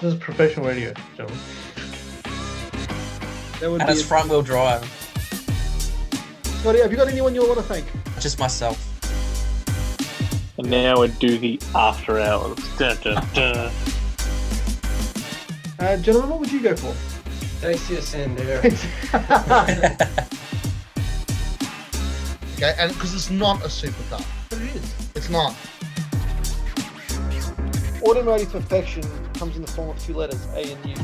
This is professional radio, gentlemen. That would And be it's it. front wheel drive. Scotty, have you got anyone you want to thank? Just myself. And now we do the after hours. Dun, dun, dun. Uh, gentlemen, what would you go for? Dacia Sandero. Okay, and because it's not a supercar, but it is. it's not. Automotive perfection comes in the form of two letters, A and U.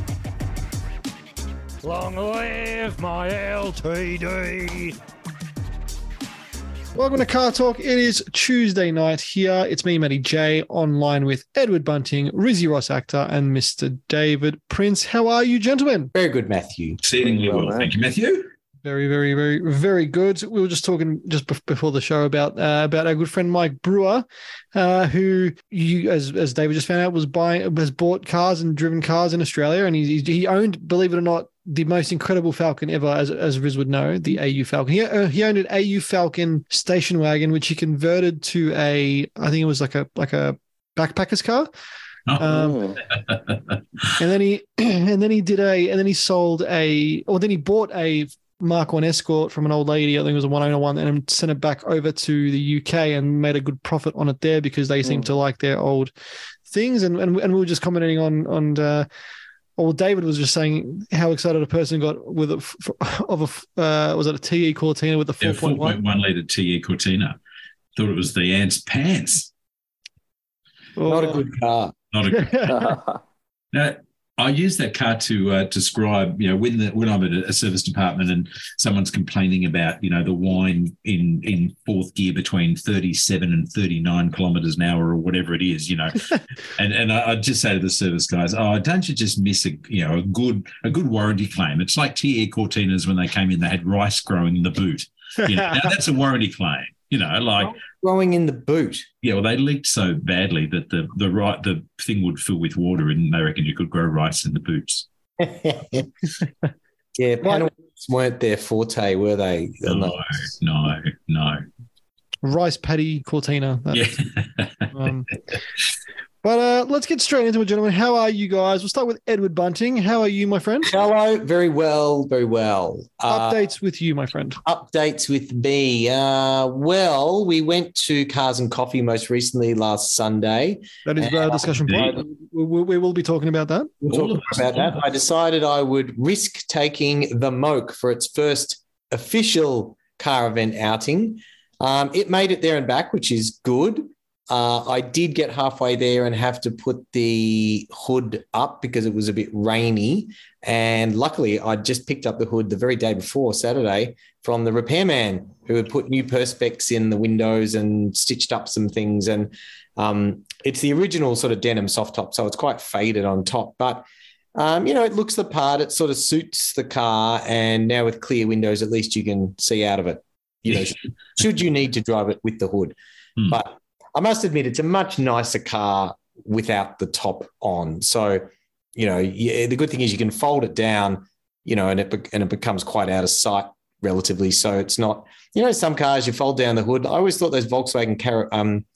Long live my LTD. Welcome to Car Torque. It is Tuesday night here. It's me, Matty J, online with Edward Bunting, Rizzy Ross Actor, and Mr. David Prince. How are you, gentlemen? Very good, Matthew. Exceedingly well, thank you, Matthew. Very, very, very, very good. We were just talking just before the show about uh, about our good friend Mike Brewer, uh, who you, as as David just found out, was buying has bought cars and driven cars in Australia, and he he owned, believe it or not, the most incredible Falcon ever, as as Riz would know, the AU Falcon. He uh, he owned an AU Falcon station wagon, which he converted to a, I think it was like a like a backpackers car. Um, and then he and then he did a and then he sold a or then he bought a Mark One Escort from an old lady. I think it was a 101, and sent it back over to the UK and made a good profit on it there because they seem to like their old things. And and, and we were just commenting on on. Uh, well, David was just saying how excited a person got with a, of a f- uh, was it a TE Cortina with the Yeah, 4.1? 4.1 litre TE Cortina. Thought it was the ants' pants. Not a good car. Not a good. now, I use that car to uh, describe, you know, when the when I'm at a service department and someone's complaining about, you know, the wine in in fourth gear between 37 and 39 kilometers an hour or whatever it is, you know, and and I, I just say to the service guys, oh, don't you just miss a you know a good a good warranty claim? It's like TE Cortinas when they came in, they had rice growing in the boot. You know, now that's a warranty claim. You know, like Growing in the boot. yeah, well, they leaked so badly that the the right the thing would fill with water, and they reckon you could grow rice in the boots. Yeah, panels weren't their forte, were they? No, no, no. Rice Paddy Cortina. That- Yeah. Um, but uh, let's get straight into it, gentlemen. How are you guys? We'll start with Edward Bunting. How are you, my friend? Hello, very well, very well. Uh, Updates with you, my friend. updates with me. Uh, well, we went to Cars and Coffee most recently last Sunday. That is uh, discussion point. We, we, we will be talking about that. We'll talk about that. I decided I would risk taking the Moke for its first official car event outing. Um, it made it there and back, which is good. Uh, I did get halfway there and have to put the hood up because it was a bit rainy. And luckily, I just picked up the hood the very day before Saturday from the repairman who had put new perspex in the windows and stitched up some things. And um, it's the original sort of denim soft top, so it's quite faded on top, but um, you know, it looks the part. It sort of suits the car, and now with clear windows, at least you can see out of it. You know, should, you need to drive it with the hood, Hmm. but I must admit, it's a much nicer car without the top on. So, you know, yeah, the good thing is you can fold it down, you know, and it and it becomes quite out of sight relatively. So it's not, you know, some cars you fold down the hood. I always thought those Volkswagen Car- um,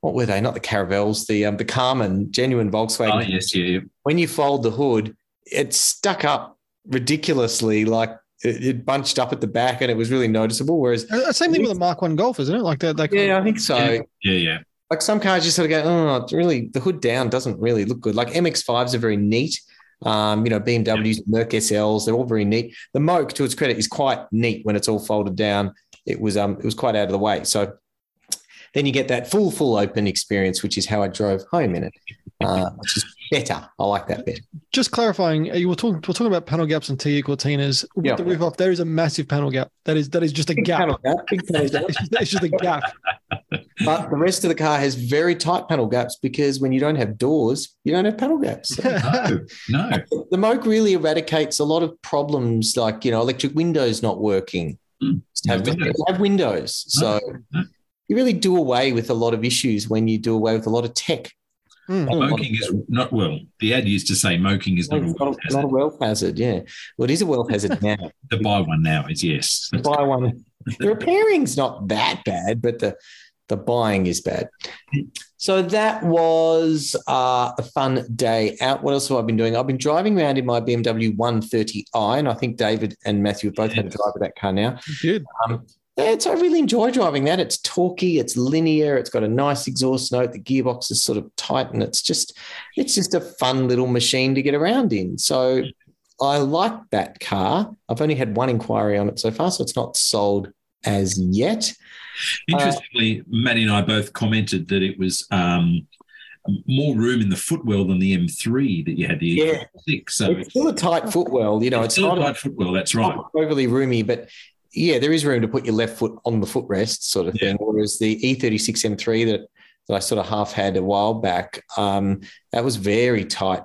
what were they? Not the Caravels, the um, the Karmann, genuine Volkswagen. Oh yes, yeah. When you fold the hood, it stuck up ridiculously, like it, it bunched up at the back, and it was really noticeable. Whereas, Uh, same thing with the Mark One Golf, isn't it? Like that. that yeah, of- I think so. Yeah, yeah, yeah. Like some cars, you sort of go, oh, it's really the hood down doesn't really look good. Like MX5s are very neat. Um, you know, BMWs, Merc SLs, they're all very neat. The Moke, to its credit, is quite neat when it's all folded down. It was um, it was quite out of the way. So then you get that full, full open experience, which is how I drove home in it, uh, which is better. I like that better. Just clarifying, uh, you were talking. We're talking about panel gaps and TE Cortinas. With Yeah. the roof off, there is a massive panel gap. That is that is just a Big gap. panel gap, big panel gap. It's just, it's just a gap. But the rest of the car has very tight panel gaps because when you don't have doors, you don't have panel gaps. No, no. the Moke really eradicates a lot of problems like, you know, electric windows not working. Mm, Just no have, windows. have windows. So no. you really do away with a lot of issues when you do away with a lot of tech. Hmm. Moking is not well. The ad used to say moking is not a well not, a- not a wealth hazard, yeah. Well, it is a wealth hazard now. The buy one now is yes. The buy one. The repairing's not that bad, but the the buying is bad. So that was uh, a fun day out. What else have I been doing? I've been driving around in my BMW 130i, and I think David and Matthew have both had a drive of that car now. Good. Um, yeah, it's, I really enjoy driving that. It's talky, it's linear, it's got a nice exhaust note. The gearbox is sort of tight, and it's just, it's just a fun little machine to get around in. So I like that car. I've only had one inquiry on it so far, so it's not sold as yet. Interestingly, Maddie and I both commented that it was um, more room in the footwell than the M3 that you had the Yeah. E6. So It's still a tight footwell, you know. It's, still not a tight footwell. That's right. not overly roomy, but yeah, there is room to put your left foot on the footrest, sort of thing. Whereas the E E36 M3 that, that I sort of half had a while back, um, that was very tight.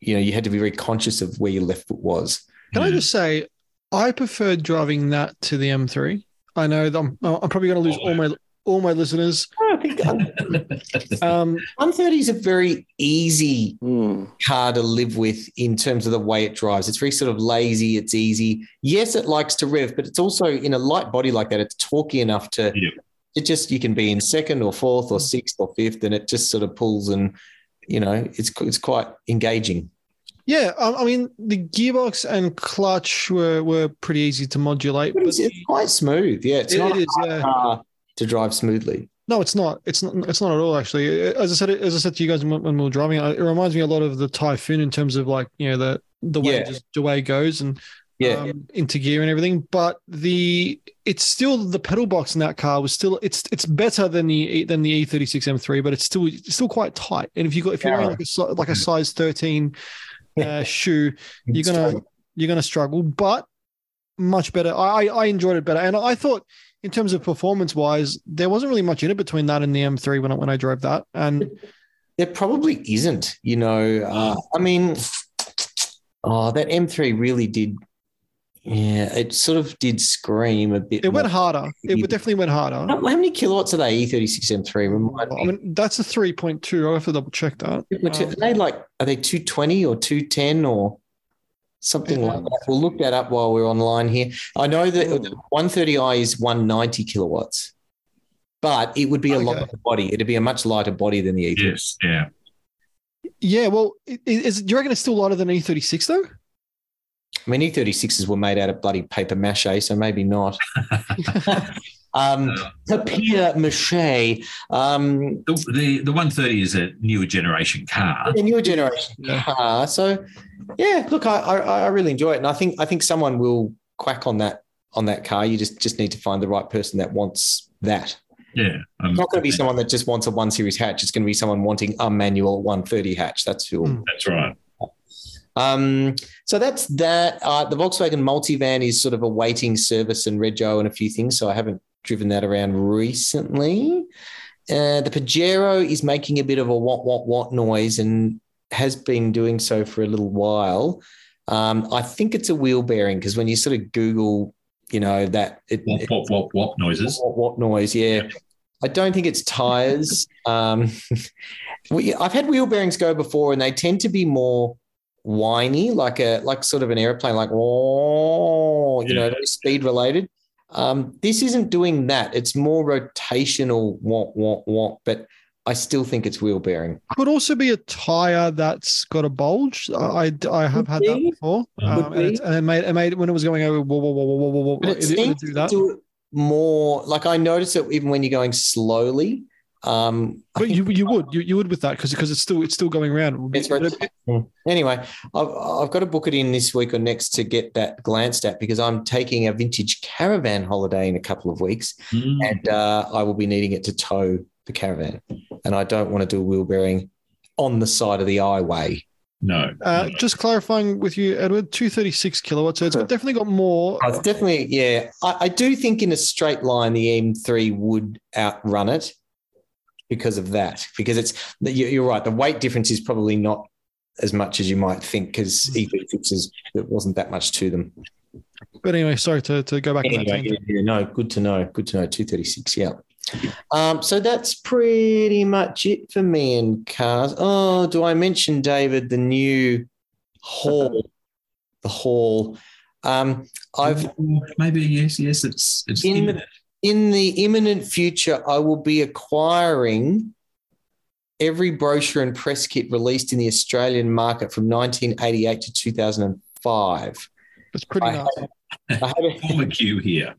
You know, you had to be very conscious of where your left foot was. Can I just say, I preferred driving that to the M3. I know that I'm, I'm probably going to lose all my all my listeners. I think Um, 130 is a very easy Hmm. car to live with in terms of the way it drives. It's very sort of lazy. It's easy. Yes, it likes to rev, but it's also in a light body like that. It's talky enough to Yeah. it just you can be in second or fourth or sixth or fifth, and it just sort of pulls and you know it's it's quite engaging. yeah, I, I mean the gearbox and clutch were were pretty easy to modulate, But but it's, it's quite smooth. Yeah, it's It- not it a hard yeah. car to drive smoothly. No, it's not. It's not. It's not at all. Actually, as I said, as I said to you guys when when we were driving, it reminds me a lot of the Typhoon in terms of like you know the the way Yeah. it just, the way it goes and Yeah, um, into gear and everything. But the it's still the pedal box in that car was still it's it's better than the than the E36 M3, but it's still it's still quite tight. And if you got if you're wearing like a like a size 13 uh, shoe, you're It's gonna tight. you're gonna struggle. But much better. I I enjoyed it better, and I thought in terms of performance wise, there wasn't really much in it between that and the M3 when I when I drove that. And There probably isn't. You know, uh, I mean, oh, that M3 really did. Yeah, it sort of did scream a bit. it went harder. It definitely went harder. How how many kilowatts are they? E36 M3. Remind I mean, that's a 3.2. I'll have to double check that. Are they like? Are they 220 or 210 or something Yeah. like that? We'll look that up while we're online here. I know that Oh. the 130i is 190 kilowatts, but it would be a Okay. lighter body. It'd be a much lighter body than the E36. Yes. Yeah. Yeah, well, i- is, do you reckon it's still lighter than E36 though? I mean, E36s were made out of bloody paper mache, so maybe not. um, papier mache. Um, The, the the 130 is a newer generation car. a newer generation Yeah. car. So, yeah, look, I, I I really enjoy it, and I think I think someone will quack on that on that car. You just just need to find the right person that wants that. Yeah. Um, It's not going to be someone that just wants a one series hatch. It's going to be someone wanting a manual 130 hatch. That's who. Mm. That's right. Um, so that's that. Uh, the Volkswagen multivan is sort of awaiting service and rego and a few things. So I haven't driven that around recently. Uh, the Pajero is making a bit of a what what what noise and has been doing so for a little while. Um, I think it's a wheel bearing because when you sort of Google, you know that it, Wop, wop, wop, wop noises. what, what noise? Yeah. I don't think it's tires. um, we, I've had wheel bearings go before, and they tend to be more whiny, like a like sort of an airplane, like oh, you know, Yeah. very speed related. Um, this isn't doing that. It's more rotational, womp womp womp. But I still think it's wheel bearing. Could also be a tire that's got a bulge. I, I, I have Could had that before. Could Um, and, it's, and it made it made when it was going over. Whoa, whoa, whoa, whoa, whoa, whoa, whoa. But it, It, it would seems do to that. do it more. Like I notice it even when you're going slowly. Um, But you you would you, you would with that because because it's still it's still going around. It would be- It's right. but it-. Anyway, I've, I've got to book it in this week or next to get that glanced at because I'm taking a vintage caravan holiday in a couple of weeks Mm. and uh, I will be needing it to tow the caravan. And I don't want to do a wheel bearing on the side of the highway. No. Uh, no. just clarifying with you, Edward, 236 kilowatts. So it's definitely got more. Oh, it's definitely, yeah. I, I do think in a straight line, the M3 would outrun it because of that. Because it's, you- you're right, the weight difference is probably not as much as you might think because E36s, there wasn't that much to them. But anyway, sorry to, to go back on that yeah, yeah, no, good to know. Good to know. 236, yeah. Um, so that's pretty much it for me and cars. Oh, do I mention, David, the new hall? The hall. Um, I've maybe yes, yes. It's it's In the- imminent. in the imminent future, I will be acquiring every brochure and press kit released in the Australian market from 1988 to 2005. It's pretty I nice. had, I have a, Former queue here.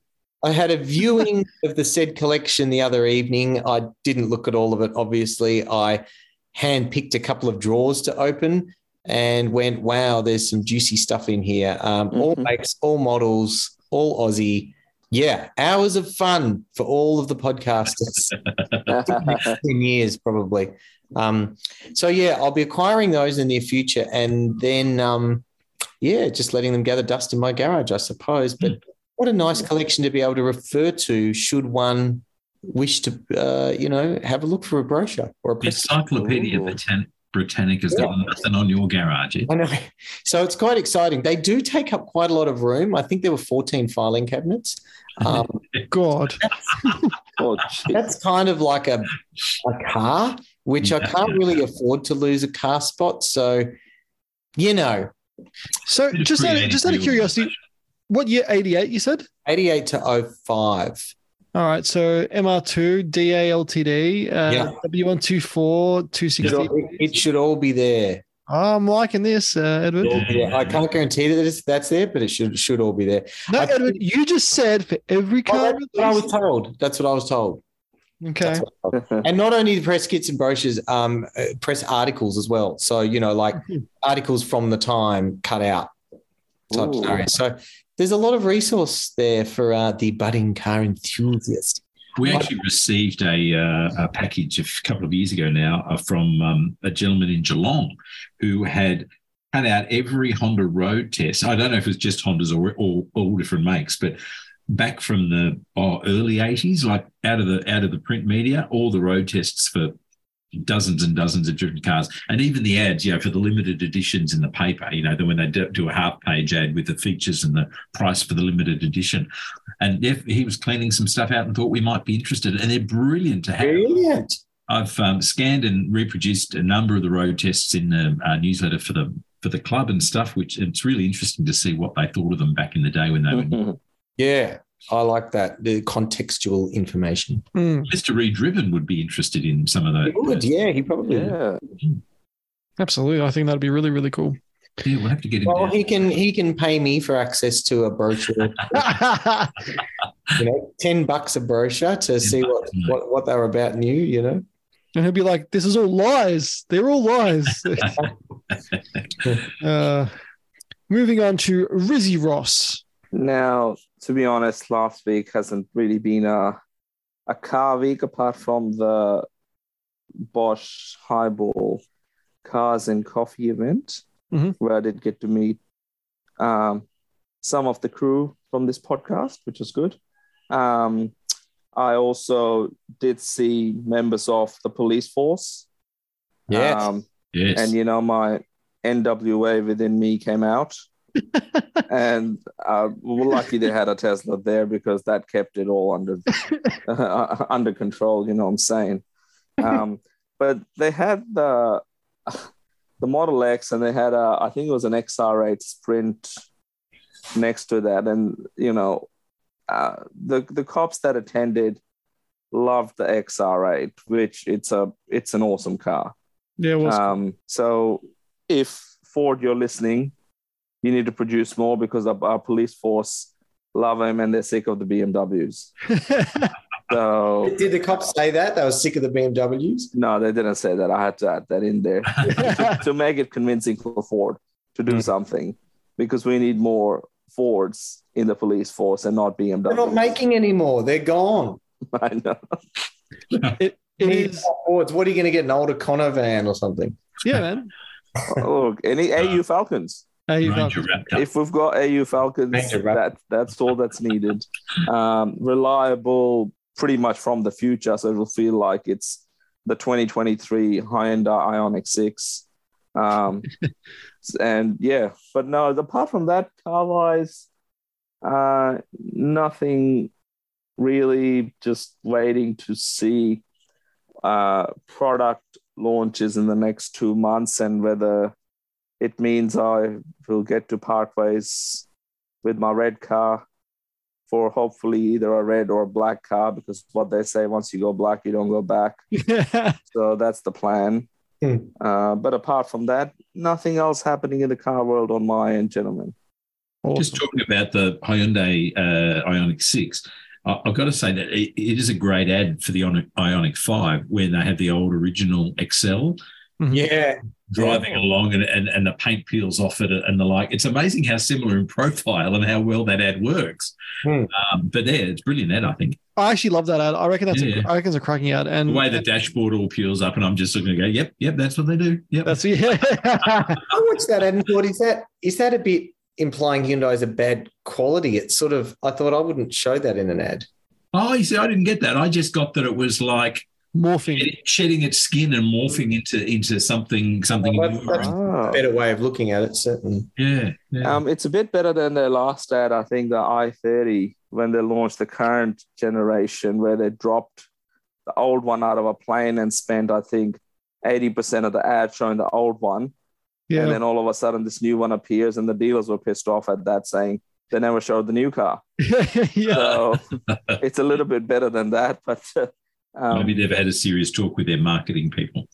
I had a viewing of the said collection the other evening. I didn't look at all of it, obviously. I handpicked a couple of drawers to open and went, wow, there's some juicy stuff in here. Um, All Mhm. makes, all models, all Aussie. Yeah, hours of fun for all of the podcasters. 10 years probably. Um, so yeah, I'll be acquiring those in the near future, and then um, yeah, just letting them gather dust in my garage, I suppose. But what a nice collection to be able to refer to should one wish to, uh, you know, have a look for a brochure or a The. Encyclopedia Ooh. Britann- Britannica's Yeah. got nothing on your garage. eh? I know. So it's quite exciting. They do take up quite a lot of room. I think there were 14 filing cabinets. Um, God. oh, gee. that's kind of like a, a car, which I can't yeah. really afford to lose a car spot. So, you know, So just out, just out of curiosity, reorganisation. What year? 88, you said? 88 to 05. All right. So MR2, DALTD, uh, Yeah. W124, It, 260. all- it should all be there. I'm liking this, uh, Edward. Yeah, I can't guarantee that it's, that's there, but it should should all be there. No, I- Edward, you just said for every Well, car. that's what I was told. That's what I was told. okay. That's what I was told. And not only the press kits and brochures, um, uh, press articles as well. So you know, like articles from the time cut out type Ooh. scenario. So there's a lot of resource there for uh, the budding car enthusiast. We actually received a, uh, a package a couple of years ago now uh, from um, a gentleman in Geelong who had cut out every Honda road test. I don't know if it was just Hondas or, all different makes, but back from the oh, early 80s, like out of the out of the print media, all the road tests for dozens and dozens of different cars, and even the ads, you know, for the limited editions in the paper, you know, when they do, do a half page ad with the features and the price for the limited edition. And he was cleaning some stuff out and thought we might be interested, and they're brilliant to have. Brilliant. I've um, scanned and reproduced a number of the road tests in the uh, newsletter for the for the club and stuff, which it's really interesting to see what they thought of them back in the day when they were. Yeah, I like that. The contextual information. Mm, Mr. Reed Ribbon would be interested in some of those. Good. Yeah, he probably. yeah. absolutely. I think that'd be really, really cool. Yeah, we'll have to get him Well, down. he can he can pay me for access to a brochure. you know, ten bucks a brochure to see what, what what they're about new. You know. And he'll be like, this is all lies. They're all lies. uh, moving on to Rizzy Ross. Now, to be honest, last week hasn't really been a a car week apart from the Bosch Highball Cars and Coffee event, Mhm. where I did get to meet um, some of the crew from this podcast, which was good. Um, I also did see members of the police force. Yes. Um, yes. and you know my NWA within me came out, and uh, we're lucky they had a Tesla there because that kept it all under uh, under control. You know what I'm saying? Um, but they had the the Model X, and they had a I think it was an XR8 Sprint next to that, and you know uh, the the cops that attended loved the XR8, which it's a it's an awesome car. Yeah. Um, so if Ford, you're listening, you need to produce more because our, our police force love them and they're sick of the BMWs. So Did the cops say that they were sick of the BMWs? no, they didn't say that. I had to add that in there to, to make it convincing for Ford to do Mm. something because we need more Fords in the police force and not BMWs. They're not making any more. They're gone. I know. it, it Need is. more Fords. What are you going to get? An older Connor van or something? Yeah, man. Look, any AU Falcons. Hey, you if we've got AU Falcons, that that's all that's needed. Um, reliable, pretty much from the future, so it'll feel like it's the 2023 Hyundai Ioniq Six. Um, and yeah, but no, apart from that, car wise, uh, nothing really. Just waiting to see uh, product launches in the next two months and whether it means I will get to Parkways with my red car for hopefully either a red or a black car because what they say once you go black, you don't go back. So that's the plan. Hmm. Uh, but apart from that, nothing else happening in the car world on my end, gentlemen. Just talking about the Hyundai uh, Ioniq 6, I- I've got to say that it, it is a great ad for the Ioniq, Ioniq 5 where they have the old original Excel Yeah. driving along and, and, and the paint peels off it and the like. It's amazing how similar in profile and how well that ad works. Hmm. Um, but yeah, it's brilliant ad, I think. I actually love that ad. I reckon that's Yeah. a, I reckon it's a cracking ad. And The way the dashboard all peels up, and I'm just looking to go, yep, yep, that's what they do. Yep. that's yeah. I watched that ad and thought, is that is that a bit implying Hyundai is a bad quality? It's sort of I thought I wouldn't show that in an ad. oh, you see, I didn't get that. I just got that it was like Morphing. shedding its skin and morphing into into something something Well, that's- newer. that's- Ah. Better way of looking at it, certainly. Yeah, yeah. Um, it's a bit better than their last ad, I think, the i30, when they launched the current generation, where they dropped the old one out of a plane and spent, I think, 80% of the ad showing the old one. Yeah. And then all of a sudden, this new one appears, and the dealers were pissed off at that, saying they never showed the new car. yeah. So it's a little bit better than that, but uh, um, Maybe they've had a serious talk with their marketing people.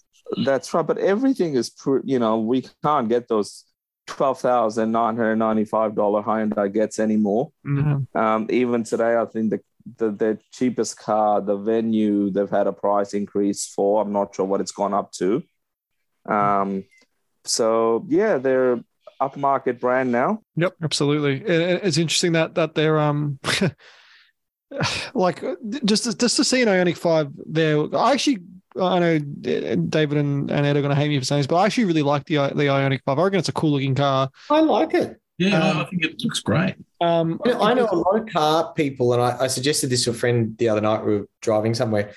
that's right. But everything is, you know, we can't get those twelve thousand nine hundred ninety-five dollar Hyundai gets anymore. Mhm. Um, even today, I think the, the the cheapest car, the venue, they've had a price increase for. I'm not sure what it's gone up to. Um, so yeah, they're upmarket brand now. Yep, absolutely. It- it- it's interesting that that they're um like just just to see an Ioniq Five there. I actually I know David and, and Ed are going to hate me for saying this, but I actually really like the the Ioniq Five. I reckon it's a cool looking car. I like it. Yeah, Um, I think it looks great. Um, You know, I know a lot of car people, and I, I suggested this to a friend the other night. We were driving somewhere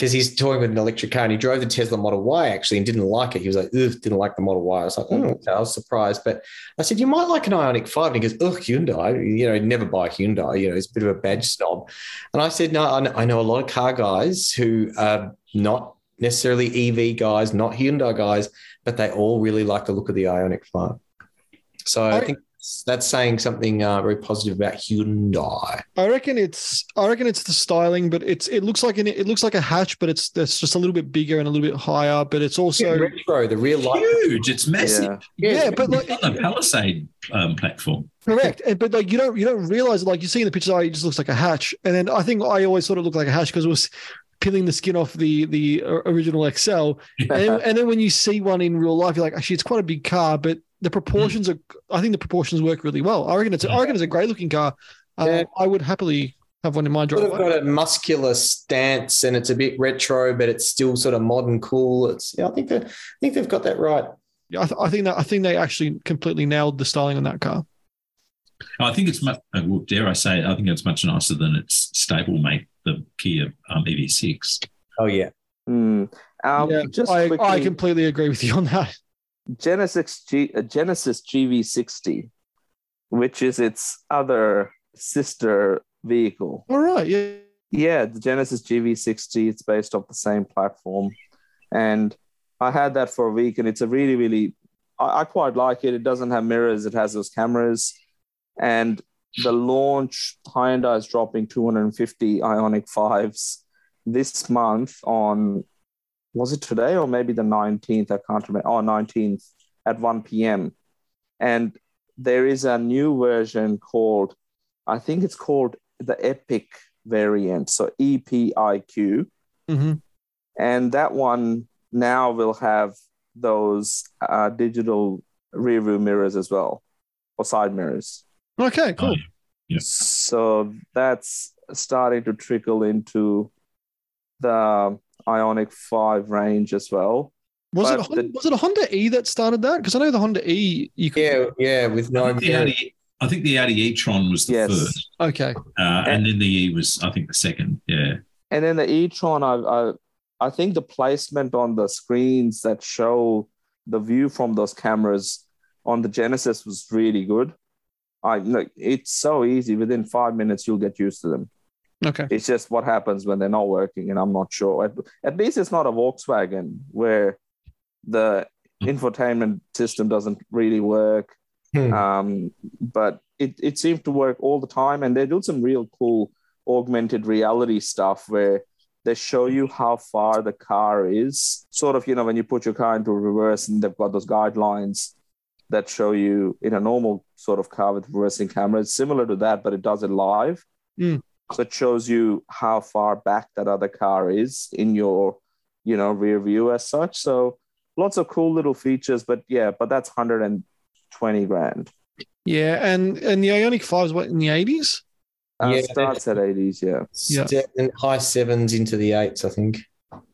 because he's toying with an electric car, and he drove the Tesla Model Y actually and didn't like it. He was like, "Ugh, didn't like the Model Y." I was like, "Oh, okay." I was surprised, but I said, "You might like an Ioniq 5. And he goes, "Ugh, Hyundai. You know, never buy a Hyundai. You know, it's a bit of a badge snob." And I said, "No, I know, I know a lot of car guys who are not necessarily EV guys, not Hyundai guys, but they all really like the look of the Ioniq 5." So I I- think that's saying something uh, very positive about Hyundai. I reckon it's I reckon it's the styling, but it's it looks like an it looks like a hatch, but it's it's just a little bit bigger and a little bit higher. But it's also retro, the real life Huge. It's massive. Yeah. yeah, but like on the Palisade um, platform. Correct, and, but like you don't you don't realize like you see in the pictures, oh, it just looks like a hatch, and then I think I always thought it looked like a hatch because it was peeling the skin off the the uh, original Excel, and and then when you see one in real life, you're like, actually, it's quite a big car, but the proportions are, I think the proportions work really well. I reckon it's I reckon it's a great looking car. Yeah. I would happily have one in my Sort of driveway. got a muscular stance, and it's a bit retro, but it's still sort of modern, cool. It's yeah, I think that I think they've got that right. Yeah, I, th- I think that I think they actually completely nailed the styling on that car. I think it's much, uh, well, dare I say, I think it's much nicer than its stablemate, the Kia um, EV6. Oh yeah, Hmm. Um, yeah, just I, quickly, I completely agree with you on that. Genesis G, uh, Genesis GV60, which is its other sister vehicle. All right, yeah, Yeah, the Genesis GV60. It's based off the same platform, and I had that for a week, and it's a really, really. I, I quite like it. It doesn't have mirrors. It has those cameras, and the launch Hyundai is dropping 250 Ioniq fives this month on. Was it today or maybe the 19th? I can't remember. Oh, 19th at 1 p.m. And there is a new version called, I think it's called the Epic variant. So E EPIQ. hmm And that one now will have those uh, digital rear view mirrors as well, or side mirrors. okay, cool. Yep. So that's starting to trickle into the Ioniq 5 range as well. Was it a, Honda, the- was it a Honda E that started that? Because I know the Honda E you could yeah, yeah. With no I think the mirror. Audi, I think the Audi e-tron was the Yes. first, okay. uh, and then the E was, I think, the second. Yeah. And then the e-tron, I, I, I think the placement on the screens that show the view from those cameras on the Genesis was really good. I look, it's so easy. Within five minutes, you'll get used to them. Okay. It's just what happens when they're not working, and I'm not sure. At, at least it's not a Volkswagen where the infotainment system doesn't really work. Hmm. Um, but it, it seemed to work all the time. And they do some real cool augmented reality stuff where they show you how far the car is. Sort of, you know, when you put your car into reverse and they've got those guidelines that show you in a normal sort of car with reversing camera. It's similar to that, but it does it live. Mm. So it shows you how far back that other car is in your, you know, rear view as such. So lots of cool little features, but yeah, but that's 120 grand. Yeah, and and the Ioniq Five is what in the eighties. Uh, Yeah. starts at 80s, yeah. Yeah. Seven, high sevens into the eights, I think.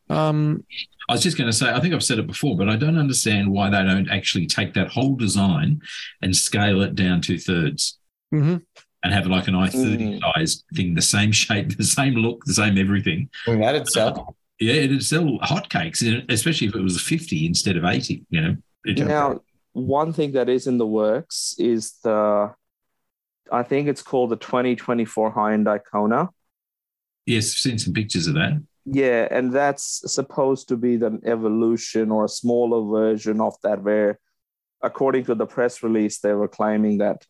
Um, I was just going to say, I think I've said it before, but I don't understand why they don't actually take that whole design and scale it down two thirds mhm. And have like an i30 Mm. size thing, the same shape, the same look, the same everything. Mean, that'd sell. Yeah, it'd sell hotcakes, especially if it was a 50 instead of 80, you know. Now, one thing that is in the works is the, I think it's called the 2024 Hyundai Kona. yes, I've seen some pictures of that. Yeah, and that's supposed to be the evolution or a smaller version of that, where, according to the press release, they were claiming that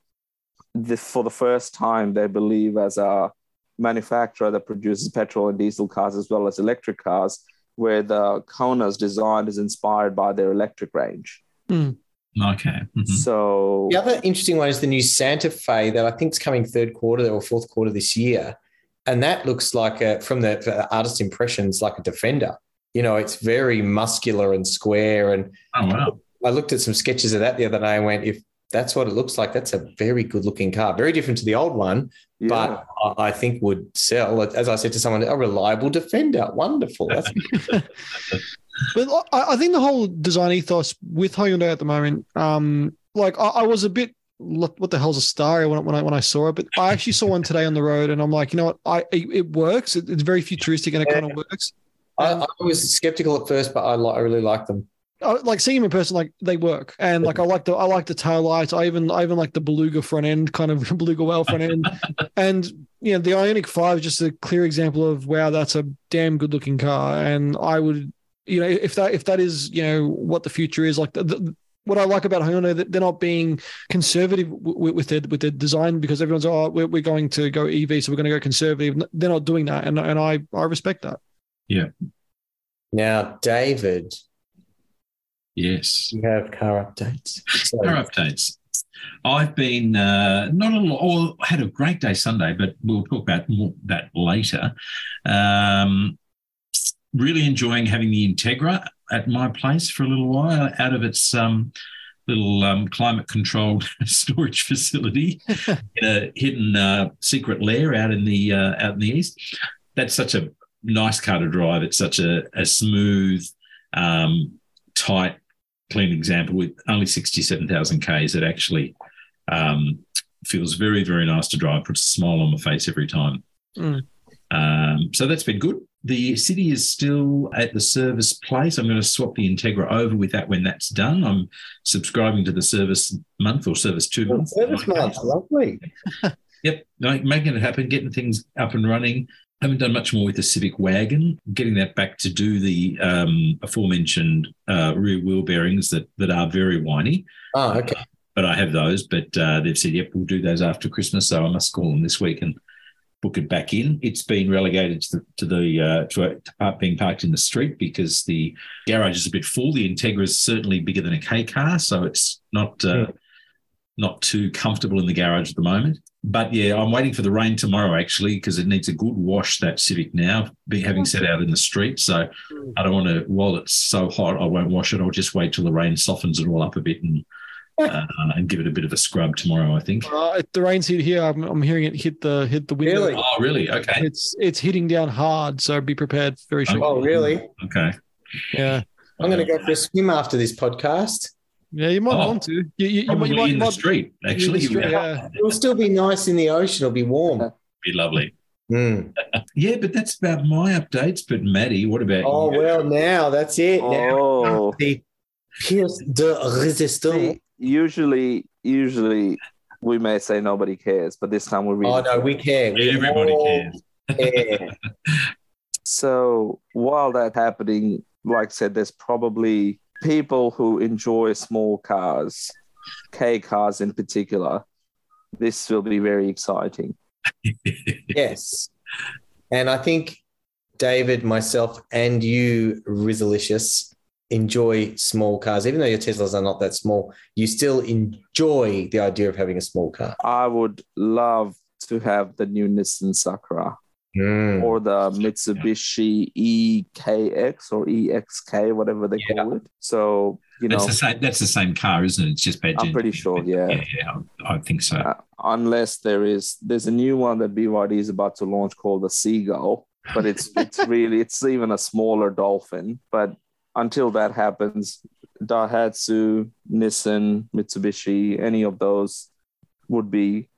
the, for the first time, they believe, as a manufacturer that produces petrol and diesel cars as well as electric cars, where the Kona's design is inspired by their electric range. Okay. mhm. So, The other interesting one is the new Santa Fe that I think is coming third quarter or fourth quarter this year. And that looks like a, from the, the artist impressions, like a defender. You know, it's very muscular and square. And Oh, wow. I looked at some sketches of that the other day and went, if that's what it looks like, that's a very good looking car. Very different to the old one, yeah. but I- think would sell. As I said to someone, a reliable defender. Wonderful. That's But I, I think the whole design ethos with Hyundai at the moment, um, like I, I was a bit, what the hell's a star when, I- when I when I saw it, but I actually saw one today on the road, and I'm like, you know what, I it, it works. It, it's very futuristic, and it kind of works. I, I was skeptical at first, but I, li- I really like them. I, like seeing them in person, like they work, and like I like the I like the tail lights. I even I even like the beluga front end, kind of beluga whale front end, and you know the Ioniq Five is just a clear example of wow, that's a damn good looking car, and I would you know if that if that is you know what the future is like the, the what I like about Hyundai that they're not being conservative with, with their with their design because everyone's oh we're, we're going to go EV so we're going to go conservative. They're not doing that, and and I I respect that. Yeah. Now, David, Yes. you have car updates. So, Car updates. I've been uh, not a lot, or had a great day Sunday, but we'll talk about more, that later. Um, really enjoying having the Integra at my place for a little while out of its um, little um, climate controlled storage facility in a hidden uh, secret lair out in the uh, out in the east. That's such a nice car to drive. It's such a, a smooth, um, tight, clean example with only 67,000 Ks. It actually um, feels very, very nice to drive, puts a smile on my face every time. Mm. Um, so that's been good. The city is still at the service place. I'm going to swap the Integra over with that when that's done. I'm subscribing to the service month or service two month. service month, lovely. Yep, making it happen, getting things up and running. Haven't done much more with the Civic Wagon, getting that back to do the um, aforementioned uh, rear wheel bearings that that are very whiny. Oh, okay. But I have those. But uh, they've said, yep, we'll do those after Christmas. So I must call them this week and book it back in. It's been relegated to the to the uh, to, to being parked in the street because the garage is a bit full. The Integra is certainly bigger than a K car, so it's not uh, not too comfortable in the garage at the moment. But yeah, I'm waiting for the rain tomorrow actually because it needs a good wash. That Civic now, be having set out in the street. So I don't want to. While it's so hot, I won't wash it. I'll just wait till the rain softens it all up a bit and uh, and give it a bit of a scrub tomorrow. I think. Uh, the rain's hit here. I'm, I'm hearing it hit the hit the window. Really? Oh, really? Okay. It's it's hitting down hard, so be prepared very shortly. Oh, really? Okay. Yeah, I'm going to go for a swim after this podcast. Yeah. You might Oh, want to. You, you, you, might- Probably you might, in the street. Actually, the street, yeah. It'll still be nice in the ocean. It'll be warm. be lovely. Mm. Yeah, but that's about my updates. But Maddie, what about Oh, you? well, now that's it. Now Oh, the pièce de résistance. see, usually, usually we may say nobody cares, but this time we're really. Oh, no, we care. We Everybody all cares. care. So while that's happening, like I said, there's probably people who enjoy small cars, K cars in particular, this will be very exciting. Yes. And I think David, myself, and you, Rizalicious, enjoy small cars. Even though your Teslas are not that small, you still enjoy the idea of having a small car. I would love to have the new Nissan Sakura Mm. or the Mitsubishi EKX or EXK, whatever they call it. So, you know, That's the same. That's the same car, isn't it? It's just bad. I'm pretty sure, yeah. Yeah, yeah, I I think so. uh, unless there is there's a new one that BYD is about to launch called the Seagull, but it's it's really it's even a smaller dolphin. But until that happens, Daihatsu, Nissan, Mitsubishi, any of those would be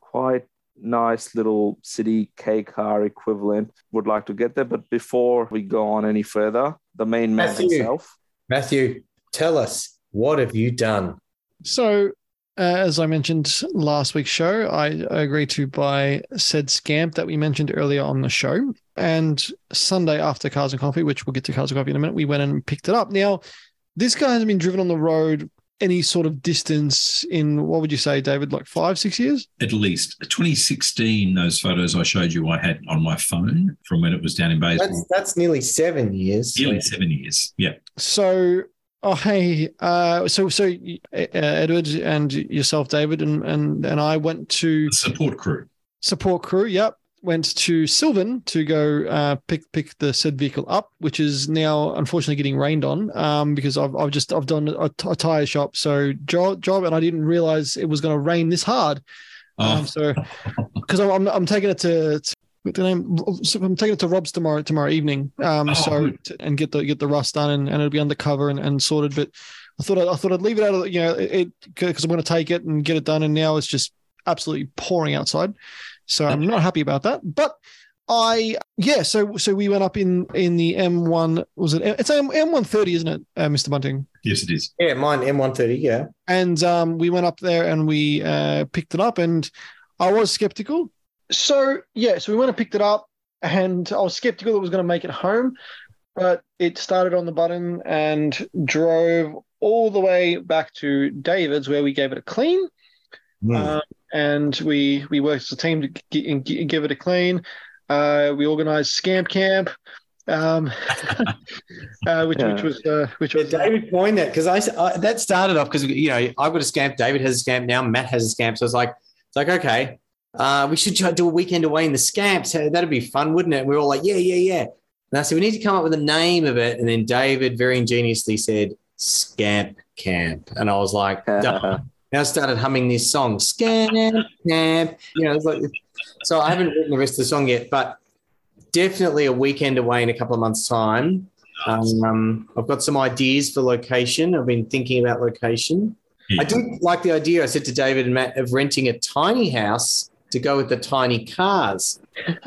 quite nice little city K car equivalent. Would like to get there, but before we go on any further, the main man Matthew. himself. Matthew, tell us, what have you done? So, uh, as I mentioned last week's show, I, I agreed to buy said scamp that we mentioned earlier on the show. And Sunday after Cars and Coffee, which we'll get to Cars and Coffee in a minute, we went and picked it up. Now, this guy hasn't been driven on the road any sort of distance in what would you say, David, like five, six years? At least 2016, those photos I showed you, I had on my phone from when it was down in That's, that's nearly seven years. Nearly seven years. Yeah. So, oh hey, uh, so so uh, Edward and yourself, David, and and and I went to support crew. support crew. Yep, went to Sylvan to go uh, pick pick the said vehicle up, which is now unfortunately getting rained on um, because I've I've just I've done a, a tire shop so job job and I didn't realize it was going to rain this hard. Oh, Um, so because I'm, I'm I'm taking it to. to the name? So I'm taking it to Rob's tomorrow tomorrow evening. Um, Oh, so to, and get the get the rust done and, and it'll be undercover and, and sorted. But I thought I'd, I thought I'd leave it out of you know it because I'm going to take it and get it done. And now it's just absolutely pouring outside. So I'm not happy about that. But I yeah. So so we went up in in the M1. Was it? It's M M130, isn't it, uh, Mr. Bunting? yes, it is. Yeah, mine M130. Yeah. and um, we went up there and we uh, picked it up and i was skeptical so yeah so we went and picked it up and i was skeptical it was going to make it home but it started on the button and drove all the way back to david's where we gave it a clean Hmm. um, and we we worked as a team to g- g- give it a clean uh, we organized scamp camp um, uh, which, which was uh, which Yeah, was David coined that because I, I that started off because you know I've got a scamp. David has a scamp now. Matt has a scamp. So it's like it's like okay, uh, we should try to do a weekend away in the scamps. Hey, That'd be fun, wouldn't it? And we are all like, yeah, yeah, yeah. And I said we need to come up with a name of it. And then David very ingeniously said Scamp Camp, and I was like, done. Now I started humming this song, Scamp Camp. You know, like so I haven't written the rest of the song yet, but definitely a weekend away in a couple of months' time. Um, I've got some ideas for location. I've been thinking about location. I do like the idea. I said to David and Matt of renting a tiny house to go with the tiny cars,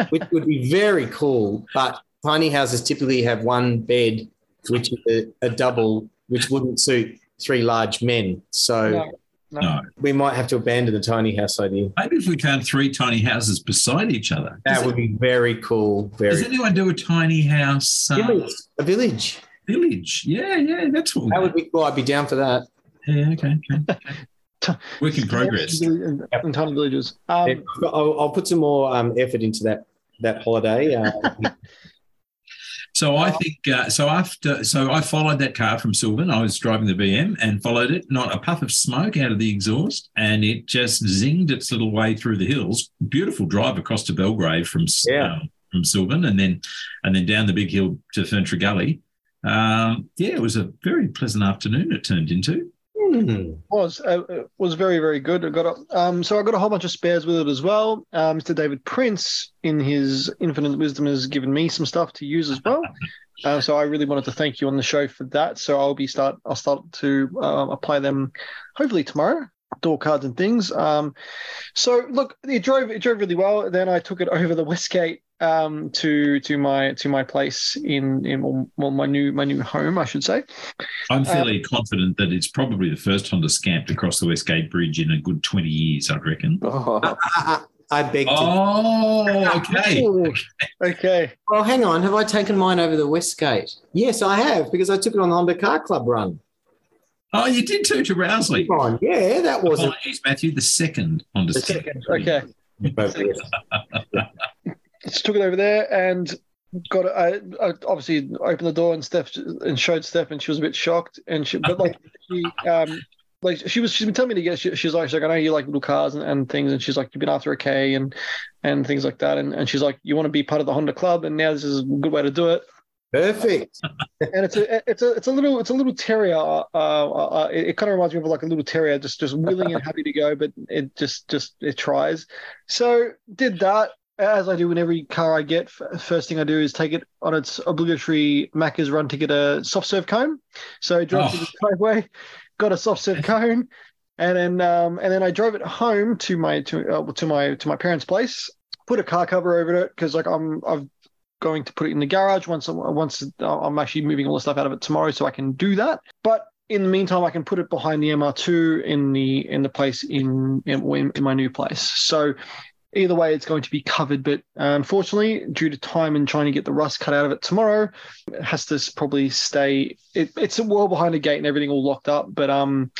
which would be very cool. But tiny houses typically have one bed, which is a, a double, which wouldn't suit three large men. So No. No. we might have to abandon the tiny house idea. Maybe if we found three tiny houses beside each other. That Does, would be very cool. does anyone do a tiny house uh, village. A village. village? Yeah, yeah, that's what we That would be cool. I'd be down for that. Yeah, okay, okay. okay. Work in progress. in, in tiny villages. Um, I'll, I'll put some more um, effort into that that holiday. Uh, So I think uh, so. After so, I followed that car from Sylvan. I was driving the BM and followed it. Not a puff of smoke out of the exhaust, and it just zinged its little way through the hills. Beautiful drive across to Belgrave from Yeah. um, from Sylvan, and then and then down the big hill to Ferntree Gully. Um, yeah, it was a very pleasant afternoon. It turned into. Hmm. was uh, was very very good. I got a, um so I got a whole bunch of spares with it as well. Uh, Mr. David Prince, in his infinite wisdom, has given me some stuff to use as well. Uh, so I really wanted to thank you on the show for that. So I'll be start I'll start to um, apply them hopefully tomorrow. Door cards and things. Um, so look, it drove it drove really well. Then I took it over the Westgate um, to to my to my place in in well, my new my new home, I should say. I'm fairly confident that it's probably the first Honda Scamp to cross the Westgate Bridge in a good 20 years, I'd reckon. Oh, I, I, I beg to. Oh, okay. Okay. Well, hang on. Have I taken mine over the Westgate? Yes, I have because I took it on the Honda Car Club run. Oh, you did too to Rowsley. Yeah, that wasn't. Apologies, Matthew. The second on The second. Okay. Just took it over there and got it. I, I obviously opened the door and Steph and showed Steph, and she was a bit shocked. And she, but like she, um, like she was, she's been telling me to get. She, she's like, she's like, I know you like little cars and, and things, and she's like, you've been after a K and and things like that. And and she's like, you want to be part of the Honda Club, and now this is a good way to do it. Perfect. and it's a it's a it's a little it's a little terrier. Uh, uh, it, it kind of reminds me of like a little terrier, just just willing and happy to go, but it just just it tries. So did that as I do in every car I get. First thing I do is take it on its obligatory Macca's run to get a soft serve cone. So I drove to Oh. the driveway, got a soft serve cone, and then um and then I drove it home to my to uh, to my to my parents' place. Put a car cover over it because like I'm I've going to put it in the garage once once I'm actually moving all the stuff out of it tomorrow, so I can do that. But in the meantime, I can put it behind the MR2 in the in the place in in, in my new place. So either way, it's going to be covered. But uh, unfortunately, due to time and trying to get the rust cut out of it tomorrow, it has to probably stay. It, it's a well behind a gate and everything all locked up. But um,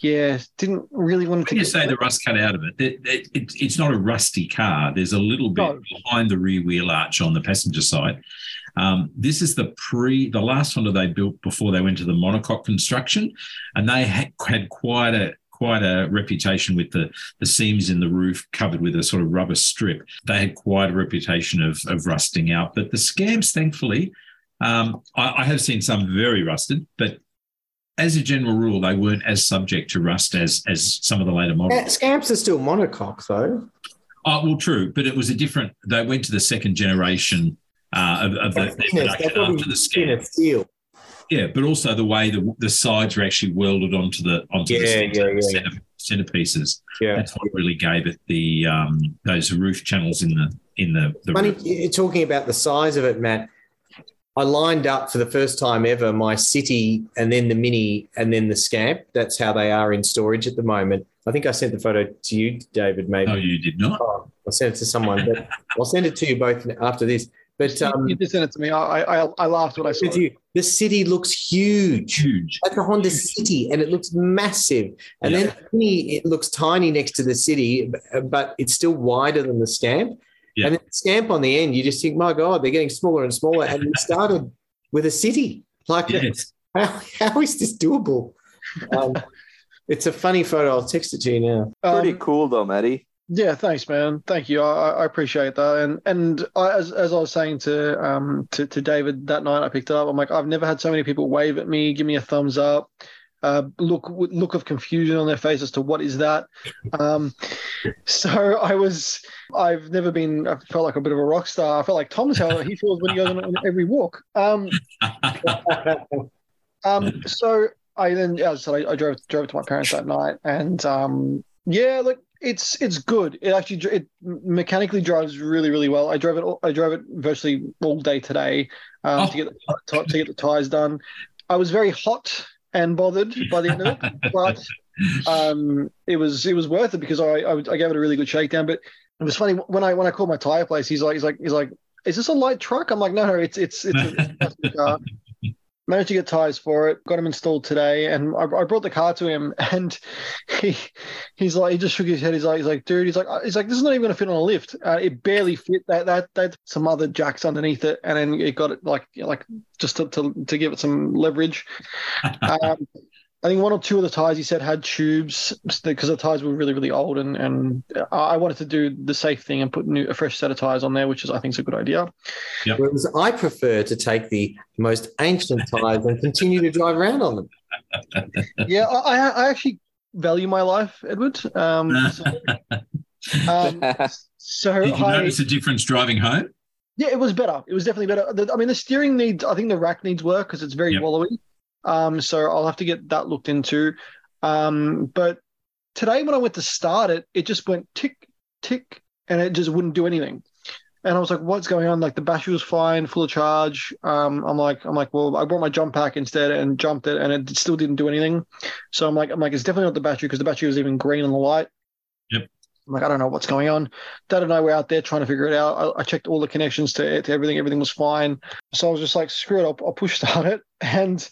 yeah, didn't really want to. When you say the rust cut out of it, it, it, it- it's not a rusty car. There's a little bit No. behind the rear wheel arch on the passenger side. Um, this is the pre, the last one that they built before they went to the monocoque construction, and they had, had quite a quite a reputation with the the seams in the roof covered with a sort of rubber strip. They had quite a reputation of of rusting out. But the scamps, thankfully, um, I, I have seen some very rusted, but as a general rule, they weren't as subject to rust as as some of the later models. Scamps are still monocoque, though. Oh, well, true, but it was a different. They went to the second generation uh, of, of the, their production after the Scamp. steel. Yeah, but also the way the, the sides were actually welded onto the onto the Yeah, center, yeah, yeah. center, centerpieces. Yeah. That's what really gave it the um, those roof channels in the in the, the Funny, roof. you're talking about the size of it, Matt. I lined up for the first time ever my City and then the Mini and then the Scamp. That's how they are in storage at the moment. I think I sent the photo to you, David, maybe. No, you did not. Oh, I'll send it to someone, but I'll send it to you both after this. But um, you did send it to me. I I, I laughed when I saw with it. you, the city looks huge. Huge. Like a Honda City, and it looks massive. And Yeah. then Mini, it looks tiny next to the City, but it's still wider than the Scamp. Yeah. And then the Scamp on the end, you just think, my God, they're getting smaller and smaller. And we started with a City. Like, Yes. how, how is this doable? Um, it's a funny photo. I'll text it to you now. Pretty Um, cool though, Matty. Yeah, thanks, man. Thank you. I, I appreciate that. And and I, as as I was saying to um to, to David that night, I picked it up. I'm like, I've never had so many people wave at me, give me a thumbs up, uh, look look of confusion on their face as to what is that. Um, so I was, I've never been. I felt like a bit of a rock star. I felt like Tom's how he feels when he goes on, every walk. Um, um, so I then, as I said, I, I drove drove to my parents that night, and um, yeah, look, it's it's good. It actually it mechanically drives really really well. I drove it. all- I drove it virtually all day today um, Oh. to get the t- to get the tires done. I was very hot and bothered by the end of it, but um, it was it was worth it because I, I I gave it a really good shakedown. But it was funny when I when I called my tire place. He's like he's like he's like, is this a light truck? I'm like, no, no, it's it's it's a, it's a car. Managed to get tires for it. Got them installed today, and I, I brought the car to him, and he he's like he just shook his head. He's like he's like dude. He's like he's like this is not even going to fit on a lift. Uh, it barely fit. That that that some other jacks underneath it, and then it got it like like just to to, to give it some leverage. Um, I think one or two of the tires he said had tubes because the tires were really, really old, and and I wanted to do the safe thing and put new, a fresh set of tires on there, which is I think is a good idea. Whereas I prefer to take the most ancient tires and continue to drive around on them. yeah, I, I I actually value my life, Edward. Um, so, um, so Did you I, notice a difference driving home? Yeah, it was better. It was definitely better. The- I mean, the steering needs. I think the rack needs work because it's very Yep. wallowy. Um, so I'll have to get that looked into. Um, but today when I went to start it, it just went tick tick, and it just wouldn't do anything. And I was like, "What's going on?" Like the battery was fine, full of charge. Um, I'm like, I'm like, well, I brought my jump pack instead and jumped it, and it still didn't do anything. So I'm like, I'm like, it's definitely not the battery because the battery was even green on the light. Yep. I'm like, I don't know what's going on. Dad and I were out there trying to figure it out. I, I checked all the connections to, to everything. Everything was fine. So I was just like, screw it. I'll, I'll push start it and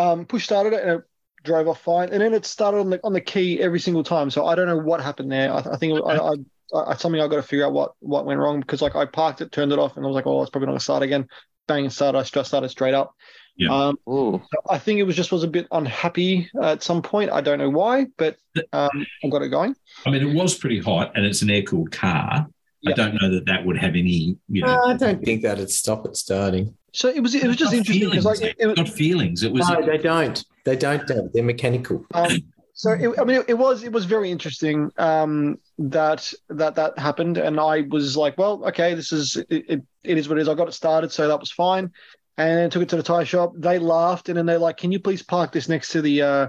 um, push started it and it drove off fine, and then it started on the on the key every single time. So I don't know what happened there. I, I think I, I, I something I got to figure out what what went wrong because like I parked it, turned it off, and I was like, oh, it's probably not gonna start again. Bang, it started. I just started straight up. Yeah. Um, so I think it was just was a bit unhappy at some point. I don't know why, but um, I got it going. I mean, it was pretty hot, and it's an air cooled car. Yeah. I don't know that that would have any, you know, I don't think that'd stop it starting. So it was it was just interesting because like feelings, it, it, not feelings. It was No, they don't. They don't. Dave. They're mechanical. Um, so it, I mean, it, it was it was very interesting um, that that that happened, and I was like, well, okay, this is it, it, it is what it is. I got it started, so that was fine, and then took it to the tire shop. They laughed, and then they're like, can you please park this next to the uh,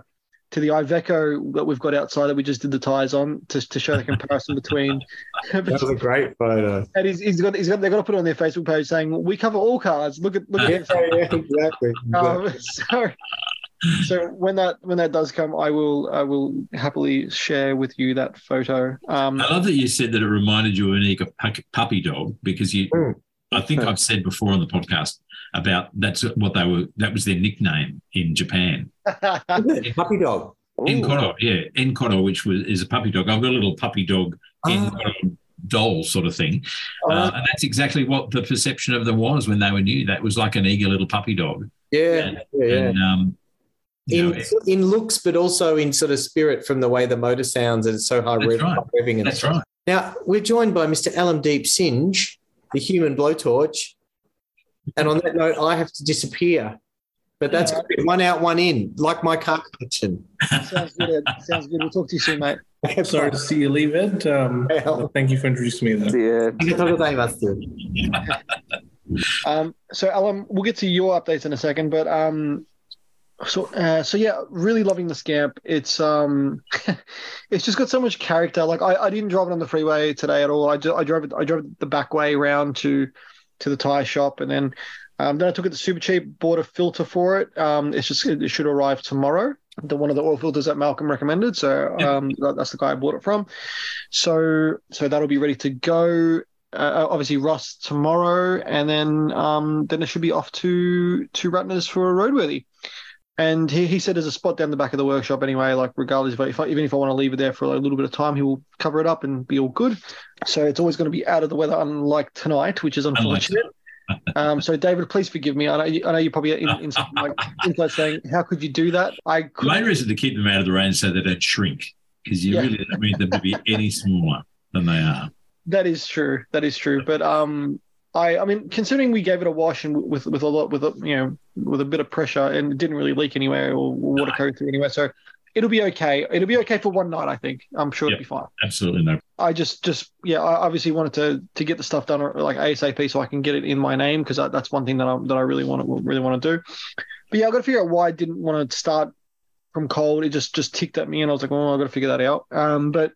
to the Iveco that we've got outside that we just did the tires on to, to show the comparison between. That was a great photo. and he's, he's got he's got they've got to put it on their Facebook page saying we cover all cars. Look at look at Yeah, this. yeah, exactly. Um, so, so when that when that does come, I will I will happily share with you that photo. Um, I love that you said that it reminded you of an Nika pu- puppy dog because you. Mm. I think I've said before on the podcast about that's what they were. That was their nickname in Japan. Puppy dog. N-koro, yeah, N-koro, which was is a puppy dog. I've got a little puppy dog. N-koro doll sort of thing, uh, and that's exactly what the perception of them was when they were new. That was like an eager little puppy dog, Yeah, yeah, yeah. and um, you know, In, in looks, but also in sort of spirit from the way the motor sounds and it's so high That's rev- right. revving. And that's right. Now we're joined by Mr. Alamdeep Singh, the human blowtorch. And on that note, I have to disappear. But that's good. one out, one in, like my car collection. sounds good. Ed. Sounds good. We'll talk to you soon, mate. Sorry to see you leave it. Um, Well. thank you for introducing me. Though. Yeah. Um, so Alam, we'll get to your updates in a second, but um, so uh, so yeah, really loving the scamp. It's um, it's just got so much character. Like I, I didn't drive it on the freeway today at all. I, ju- I drove it I drove it the back way around to to the tire shop, and then um, then I took it to super cheap, bought a filter for it. Um, it's just it should arrive tomorrow. The one of the oil filters that Malcolm recommended. So um, that, that's the guy I bought it from. So so that'll be ready to go uh, obviously Ross tomorrow, and then um, then it should be off to to Ratner's for a roadworthy. And he, he said there's a spot down the back of the workshop anyway. Like regardless, if I, if I, even if I want to leave it there for a little bit of time, he will cover it up and be all good. So it's always going to be out of the weather, unlike tonight, which is unfortunate. um, so David, please forgive me. I know you, I know you're probably in, in something like inside saying, "How could you do that?" I The main reason to keep them out of the rain so they don't shrink because you Yeah. really don't need them to be any smaller than they are. That is true. That is true. But um, I I mean, considering we gave it a wash and with with a lot with a you know with a bit of pressure and it didn't really leak anywhere or water go through anywhere, so it'll be okay. It'll be okay for one night. I think. I'm sure Yep. it'll be fine. Absolutely no. I just just yeah, I obviously wanted to to get the stuff done like ASAP so I can get it in my name because that's one thing that I that I really want to really want to do. But yeah, I got to figure out why I didn't want to start from cold. It just just ticked at me, and I was like, oh, I've got to figure that out. Um, but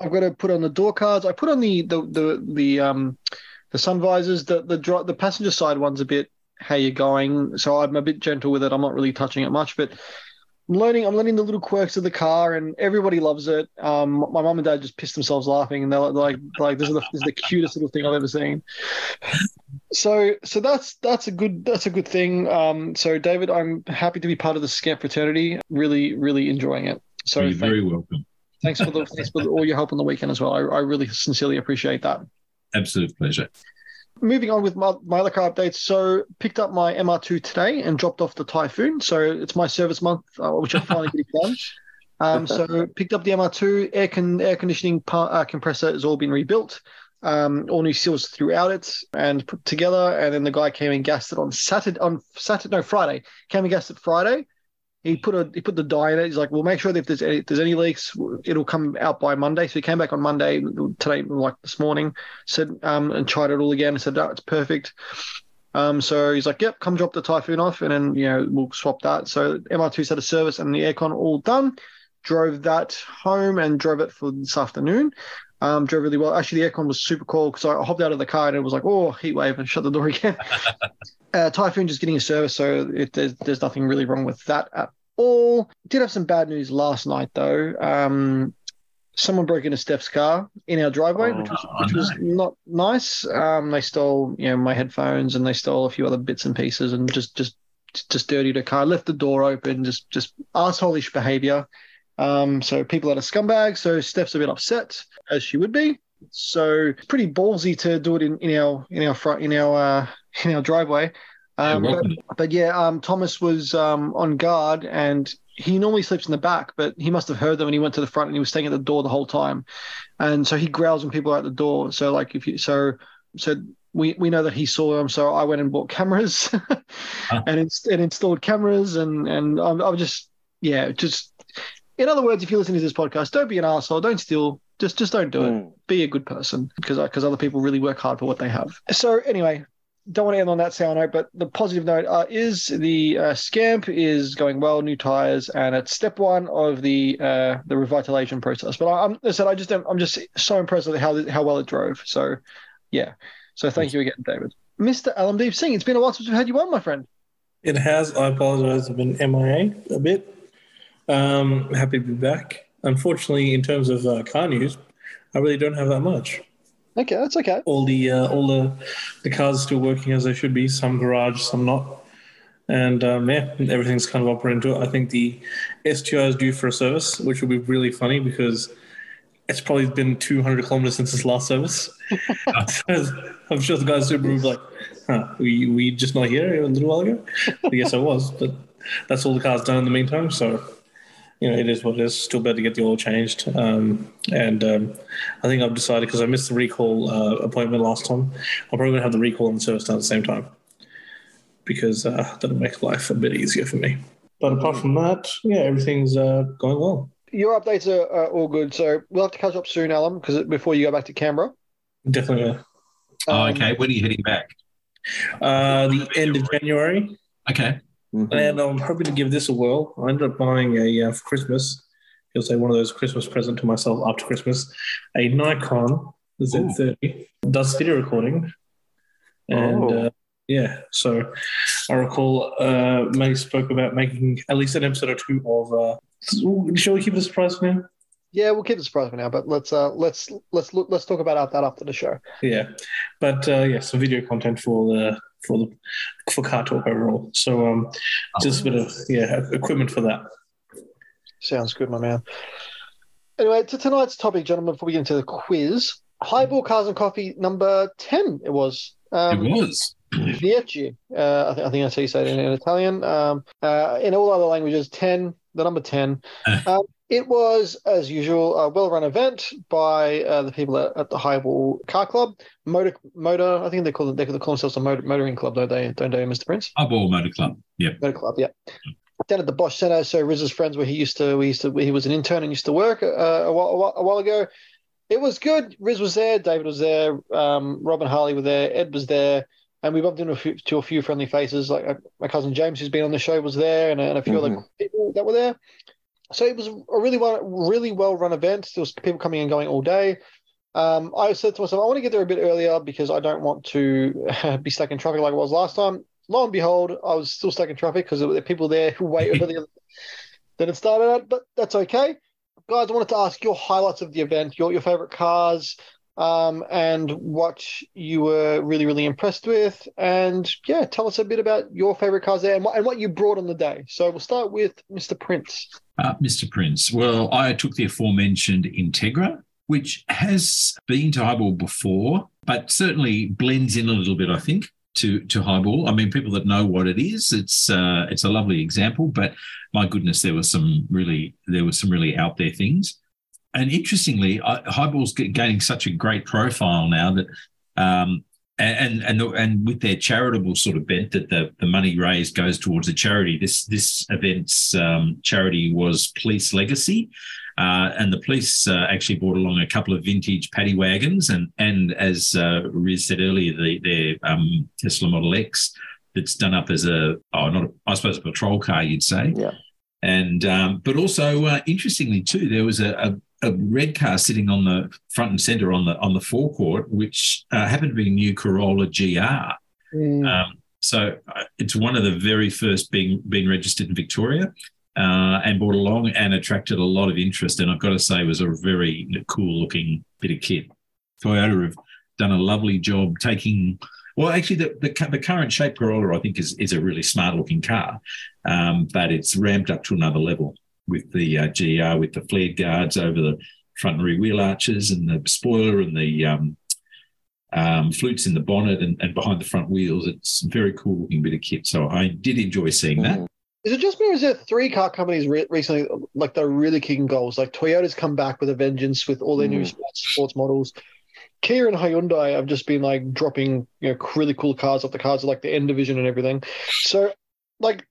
I've got to put on the door cards. I put on the the the the um the sun visors. The the the passenger side one's a bit how you're going, so I'm a bit gentle with it. I'm not really touching it much, but I'm learning. I'm learning the little quirks of the car, and everybody loves it. Um, my mum and dad just pissed themselves laughing, and they're like, like this is the this is the cutest little thing I've ever seen. So, so that's that's a good that's a good thing. Um, so David, I'm happy to be part of the Scamp fraternity. Really, really enjoying it. So You're thank- very welcome. thanks for the thanks for all your help on the weekend as well. I, I really sincerely appreciate that. Absolute pleasure. Moving on with my, my other car updates. So picked up my MR2 today and dropped off the Typhoon. So it's my service month, uh, which I finally getting done. Um, so picked up the MR2 air con- air conditioning par- uh, compressor has all been rebuilt. Um, all new seals throughout it and put together. And then the guy came and gassed it on Saturday on Saturday no Friday. Came and gassed it Friday. He put a he put the dye in it. He's like, "Well, make sure that if there's any, if there's any leaks, it'll come out by Monday." So he came back on Monday today, like this morning, said um, and tried it all again and said, "No, it's perfect." Um, so he's like, "Yep, come drop the Typhoon off, and then you know we'll swap that." So MR2's had a service and the aircon all done. Drove that home and drove it for this afternoon. Um, drove really well. Actually, the aircon was super cool because I hopped out of the car and it was like, "Oh, heat wave," and shut the door again. uh, Typhoon just getting a service, so it, there's there's nothing really wrong with that at all. Did have some bad news last night though. Um, someone broke into Steph's car in our driveway, which was Oh, which was not nice. Um, they stole you know my headphones and they stole a few other bits and pieces and just just just dirtied her car, left the door open, just just assholish behavior. Um, so people are a scumbag. So Steph's a bit upset, as she would be. So pretty ballsy to do it in, in our in our front in our uh, in our driveway. Um, but, but yeah, um, Thomas was um, on guard and he normally sleeps in the back, but he must have heard them and he went to the front and he was staying at the door the whole time. And so he growls when people are at the door. So like if you so so we, we know that he saw them. So I went and bought cameras and, ins- and installed cameras and and I'm, I'm just yeah just in other words, if you listen to this podcast, don't be an asshole, don't steal, just just don't do it. Mm. Be a good person because because other people really work hard for what they have. So anyway, don't want to end on that sour note, but the positive note uh, is the uh, scamp is going well, new tires, and it's step one of the uh, the revitalization process. But I, I'm, I said I just am, I'm just so impressed with how how well it drove. So yeah, so thank you again, David, Mr. Alamdeep Singh. It's been a while since we've had you on, my friend. It has. I apologize. I've been MIA a bit. Um, happy to be back. Unfortunately, in terms of uh, car news, I really don't have that much. Okay, that's okay. All the uh, all the the cars are still working as they should be. Some garage, some not. And um, yeah, everything's kind of operating to it. I think the STI is due for a service, which will be really funny because it's probably been 200 kilometers since its last service. I'm sure the guys super like, huh, we we just not here a little while ago. yes, I was, but that's all the car's done in the meantime. So, you know, it is what it is. Still better to get the oil changed. Um, and um, I think I've decided because I missed the recall uh, appointment last time, I'm probably gonna have the recall and the service done at the same time because uh, that'll make life a bit easier for me. But apart from that, yeah, everything's uh, going well. Your updates are, are all good, so we'll have to catch up soon, Alam, because before you go back to Canberra. Definitely. Oh, Um, okay. When are you heading back? Uh, the end of January. Okay. Mhm. And I'm hoping to give this a whirl. I ended up buying a uh, for Christmas. You'll say one of those Christmas present to myself after Christmas. A Nikon Z30 does video recording, and Oh. uh, yeah. So I recall uh, May spoke about making at least an episode or two of. Uh, shall we keep it a surprise for now? Yeah, we'll keep the surprise for now, but let's uh let's let's look let's talk about that after the show. Yeah, but uh, yeah, some video content for the for the for Car Torque overall. So um, just a bit of yeah equipment for that. Sounds good, my man. Anyway, to tonight's topic, gentlemen, before we get into the quiz, highball cars and coffee number ten. It was. Um, it was. Dieci. Uh, I, think, I think that's how you say it in, in Italian. Um, uh, in all other languages, 10, the number 10. um, it was, as usual, a well run event by uh, the people at, at the Highball Car Club. Motor, motor I think they call, it, they call themselves a motor, motoring club, don't they, don't they, Mr. Prince? Highball Motor Club. Yeah. Motor Club, yeah. Down at the Bosch Centre, so Riz's friends where he used to, we used to, he was an intern and used to work uh, a, while, a, while, a while ago. It was good. Riz was there, David was there, um, Rob and Harley were there, Ed was there and we bumped into a few, to a few friendly faces. Like uh, my cousin James, who's been on the show, was there, and, and a few other people that were there. So it was a really well, really well run event. There was people coming and going all day. Um, I said to myself, I want to get there a bit earlier because I don't want to be stuck in traffic like I was last time. Lo and behold, I was still stuck in traffic because there were people there who way earlier than it started at. But that's okay, guys. I wanted to ask your highlights of the event, your your favorite cars, um, and what you were really, really impressed with. And yeah, tell us a bit about your favorite cars there and what, and what you brought on the day. So we'll start with Mr. Prince. Uh, Mr. Prince. Well, I took the aforementioned Integra, which has been to Highball before, but certainly blends in a little bit, I think, to to Highball. I mean, people that know what it is, it's uh, it's a lovely example. But my goodness, there was some really there was some really out there things. And interestingly, I, Highball's gaining such a great profile now that. Um, and and and with their charitable sort of bent that the, the money raised goes towards a charity. This this event's um, charity was Police Legacy, uh, and the police uh, actually brought along a couple of vintage paddy wagons, and and as uh, Riz said earlier, the their um, Tesla Model X that's done up as a oh not a, I suppose a patrol car you'd say, yeah. And um, but also uh, interestingly too, there was a, a a red car sitting on the front and center on the on the forecourt, which uh, happened to be a new Corolla GR. Mm. Um, so uh, it's one of the very first being being registered in Victoria, uh, and brought along and attracted a lot of interest. And I've got to say, it was a very cool looking bit of kit. Toyota have done a lovely job taking Well, actually, the, the, the current shape Corolla, I think, is, is a really smart looking car, um, but it's ramped up to another level with the uh, GR, with the flared guards over the front and rear wheel arches and the spoiler and the um, um, flutes in the bonnet and, and behind the front wheels. It's a very cool looking bit of kit. So I did enjoy seeing that. Mm. It just me, or is there three car companies re- recently like they're really kicking goals? Like Toyota's come back with a vengeance with all their new Mm. sports, sports models. Kia and Hyundai have just been like dropping you know really cool cars off the cars like the N division and everything. So like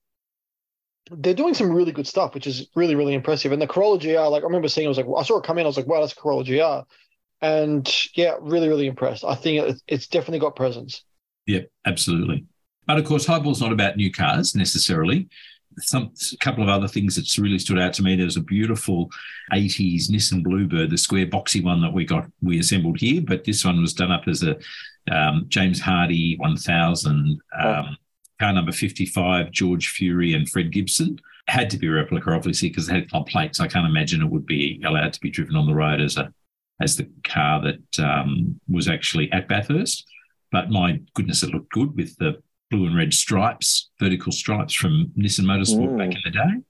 they're doing some really good stuff, which is really really impressive. And the Corolla GR, like I remember seeing, I was like, I saw it come in, I was like, wow, that's a Corolla GR. And yeah, really really impressed. I think it's definitely got presence. Yep, absolutely. But of course, Highball's not about new cars necessarily. Some a couple of other things that's really stood out to me. There was a beautiful 80s Nissan Bluebird, the square boxy one that we got we assembled here, but this one was done up as a um, James Hardie 1000, um, car number 55, George Fury and Fred Gibson. Had to be a replica, obviously, because they had club plates. I can't imagine it would be allowed to be driven on the road as a as the car that um, was actually at Bathurst. But my goodness, it looked good with the blue and red stripes, vertical stripes from Nissan Motorsport Mm. back in the day.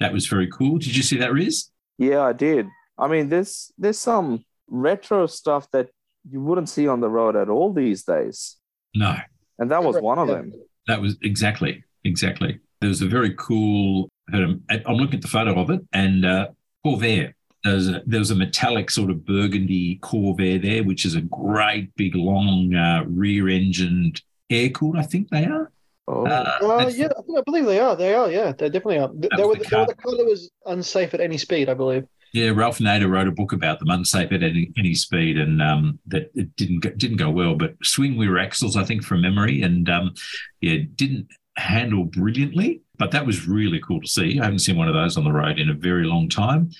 That was very cool. Did you see that, Riz? Yeah, I did. I mean, there's there's some retro stuff that you wouldn't see on the road at all these days, No, and that was one of them. That was exactly, exactly. There was a very cool. I'm looking at the photo of it, and uh, Corvair. There's a, there was a metallic sort of burgundy Corvair there, which is a great big long uh, rear-engined air-cooled. I think they are. Oh, Uh, Uh, yeah, I, think, I believe they are. They are. Yeah, they definitely are. They, was were the the, they were car. the car that was unsafe at any speed, I believe. Yeah, Ralph Nader wrote a book about them, unsafe at any, any speed, and um, that it didn't go, didn't go well. But swing rear axles, I think, from memory, and um, yeah, didn't handle brilliantly. But that was really cool to see. I haven't seen one of those on the road in a very long time.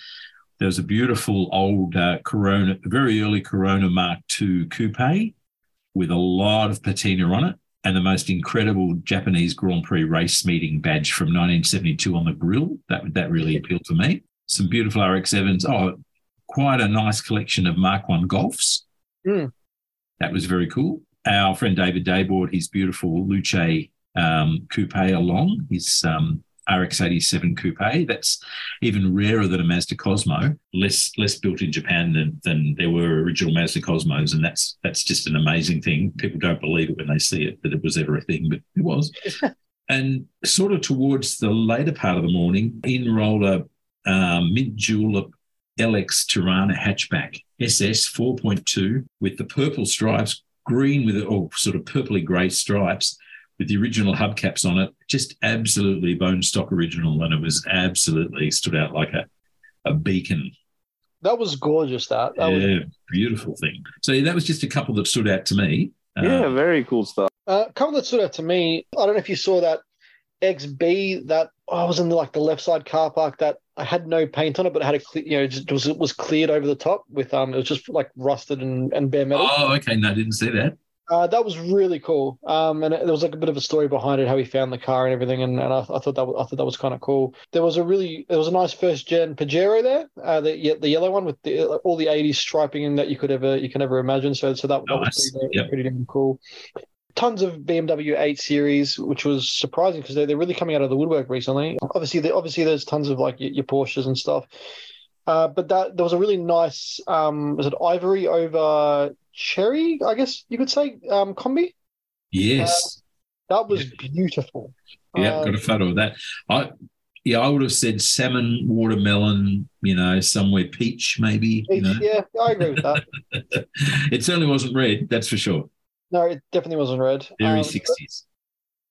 There was a beautiful old uh, Corona, very early Corona Mark II coupe with a lot of patina on it, and the most incredible Japanese Grand Prix race meeting badge from 1972 on the grill. That that really appealed to me some beautiful RX-7s. Oh, quite a nice collection of Mark One Golfs. Hmm. That was very cool. Our friend David Day bought his beautiful Luce um, coupe along, his um, RX-87 coupe. That's even rarer than a Mazda Cosmo. Less less built in Japan than, than there were original Mazda Cosmos, and that's that's just an amazing thing. People don't believe it when they see it that it was ever a thing, but it was. and sort of towards the later part of the morning, in rolled a um, mint julep LX Torana hatchback SS 4.2 with the purple stripes, green with or sort of purpley grey stripes with the original hubcaps on it. Just absolutely bone stock original, and it was absolutely stood out like a a beacon. That was gorgeous. That that was yeah, beautiful thing. So yeah, that was just a couple that stood out to me. yeah, Um, very cool stuff. Uh, a couple that stood out to me. I don't know if you saw that XB that I was in the, like the left side car park that I had no paint on it, but it had a cle- you know just was it was cleared over the top with um it was just like rusted and, and bare metal. oh, okay. No, I didn't see that. Uh, that was really cool. Um, and it, there was like a bit of a story behind it, how he found the car and everything. And, and I, I thought that was, I thought that was kind of cool. There was a really there was a nice first gen Pajero there, uh, the the yellow one with the, all the '80s striping in that you could ever you can ever imagine. So so that, that was pretty, Yep. pretty damn cool. Tons of BMW 8 Series, which was surprising because they're, they're really coming out of the woodwork recently. Obviously, obviously there's tons of like your, your Porsches and stuff. Uh, but that there was a really nice, um, was it ivory over cherry? I guess you could say um, combi. Yes. That was beautiful. Yeah, Um, got a photo of that. I yeah, I would have said salmon, watermelon, you know, somewhere peach, maybe. You know. Yeah, I agree with that. it certainly wasn't red, that's for sure. No, it definitely wasn't red. Very Um, 60s.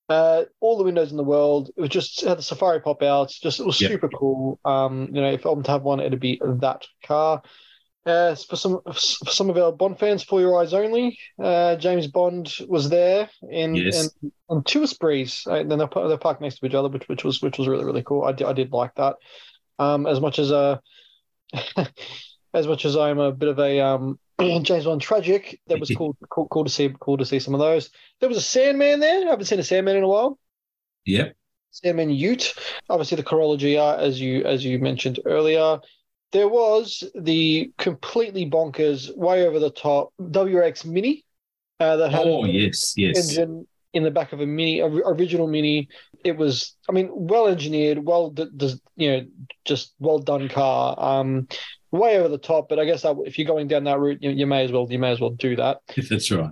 Uh, all the windows in the world. It was just it had the safari pop out. Just it was Yep. super cool. Um, you know, if I'm to have one, it'd be that car. Uh, for some for some of our Bond fans, for your eyes only. Uh, James Bond was there in Yes. in, in two Esprits. Uh, then they're, they're parked next to each other, which which was which was really really cool. I did, I did like that. Um, as much as uh, as much as I'm a bit of a um James Bond tragic, that was cool, cool cool to see cool to see some of those. There was a Sandman there. I haven't seen a Sandman in a while. Yep. Sandman Ute, obviously the Corolla GR, as you as you mentioned earlier. There was the completely bonkers, way over the top WRX Mini. uh, that had Oh yes, yes. engine in the back of a mini, a, original mini. It was, I mean, well engineered, well, d- d- you know, just well done car. Um, way over the top, but I guess that, if you're going down that route, you, you may as well, you may as well do that. If that's right.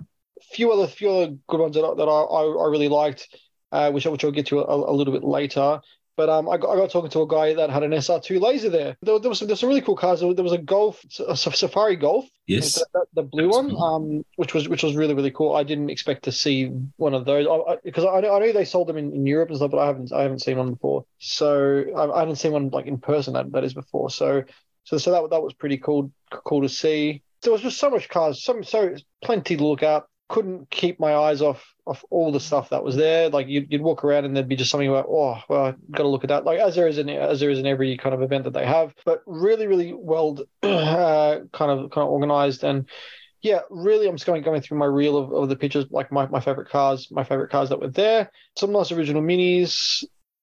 few other few other good ones that I, that I, I, really liked, uh, which which I'll get to a, a little bit later. But um, I got, I got talking to a guy that had an SR2 laser there. There, there was some, there was some really cool cars. There was, a Golf, a Safari Golf, Yes. the, the- the blue That's one, cool. um, which was which was really really cool. I didn't expect to see one of those because I, I, know, I knew they sold them in, in Europe and stuff, but I haven't I haven't seen one before. So I, I haven't seen one like in person that, that is before. So so so that that was pretty cool cool to see. There was just so much cars, some so plenty to look at. Couldn't keep my eyes off off all the stuff that was there. Like you'd, you'd walk around and there'd be just something about oh well, got to look at that. Like as there is in as there is in every kind of event that they have, but really really well uh, kind of kind of organized and yeah, really, I'm just going going through my reel of, of the pictures, like my, my favorite cars, my favorite cars that were there. Some nice original minis,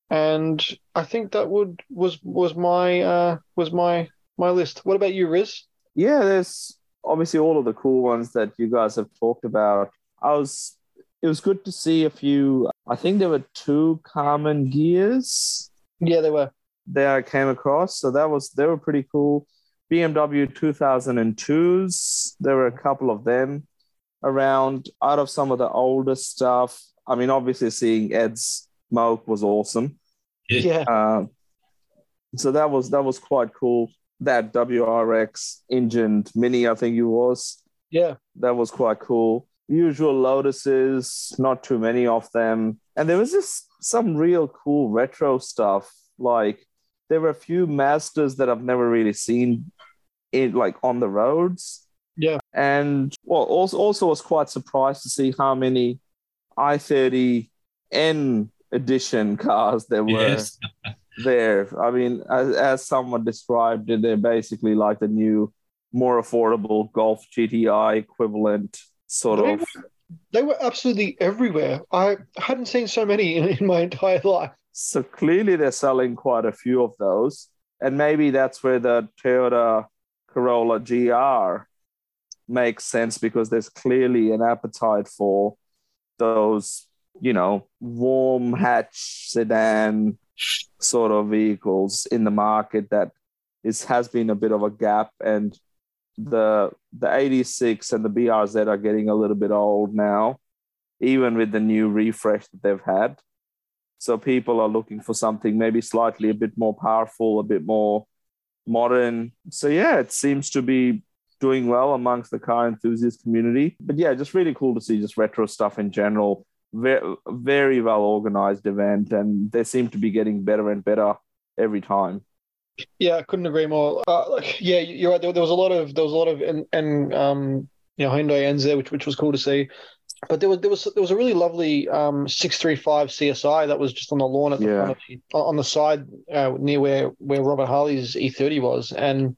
and I think that would was was my uh was my my list. What about you, Riz? yeah, there's obviously all of the cool ones that you guys have talked about. I was, it was good to see a few. I think there were two Karmann Ghias Yeah, there were. that I came across, so that was they were pretty cool. BMW 2002s, there were a couple of them around. Out of some of the older stuff, I mean, obviously seeing Ed's smoke was awesome. Yeah, Um, so that was that was quite cool. That WRX engined Mini, I think it was. yeah, That was quite cool. Usual Lotuses, not too many of them, and there was just some real cool retro stuff. Like there were a few Masters that I've never really seen in like on the roads. Yeah. and well, also also was quite surprised to see how many i30 N edition cars there were Yes. there. I mean, as, as someone described it, they're basically like the new, more affordable Golf GTI equivalent, sort They of. they were absolutely everywhere. I hadn't seen so many in, in my entire life. So clearly, they're selling quite a few of those, and maybe that's where the Toyota Corolla GR makes sense because there's clearly an appetite for those, you know, warm hatch sedan sort of vehicles in the market that is has been a bit of a gap. And the the 86 and the BRZ are getting a little bit old now even with the new refresh that they've had. So people are looking for something maybe slightly a bit more powerful a bit more modern. So yeah it seems to be doing well amongst the car enthusiast community. But yeah just really cool to see just retro stuff in general very, very well organized event and they seem to be getting better and better every time Yeah, I couldn't agree more. Uh, like, yeah, you're right. There, there was a lot of there was a lot of and and um you know Hyundai ends there, which which was cool to see. But there was there was there was a really lovely um six three five CSI that was just on the lawn at the Yeah. front of the, on the side uh, near where where Robert Harley's E30 was, and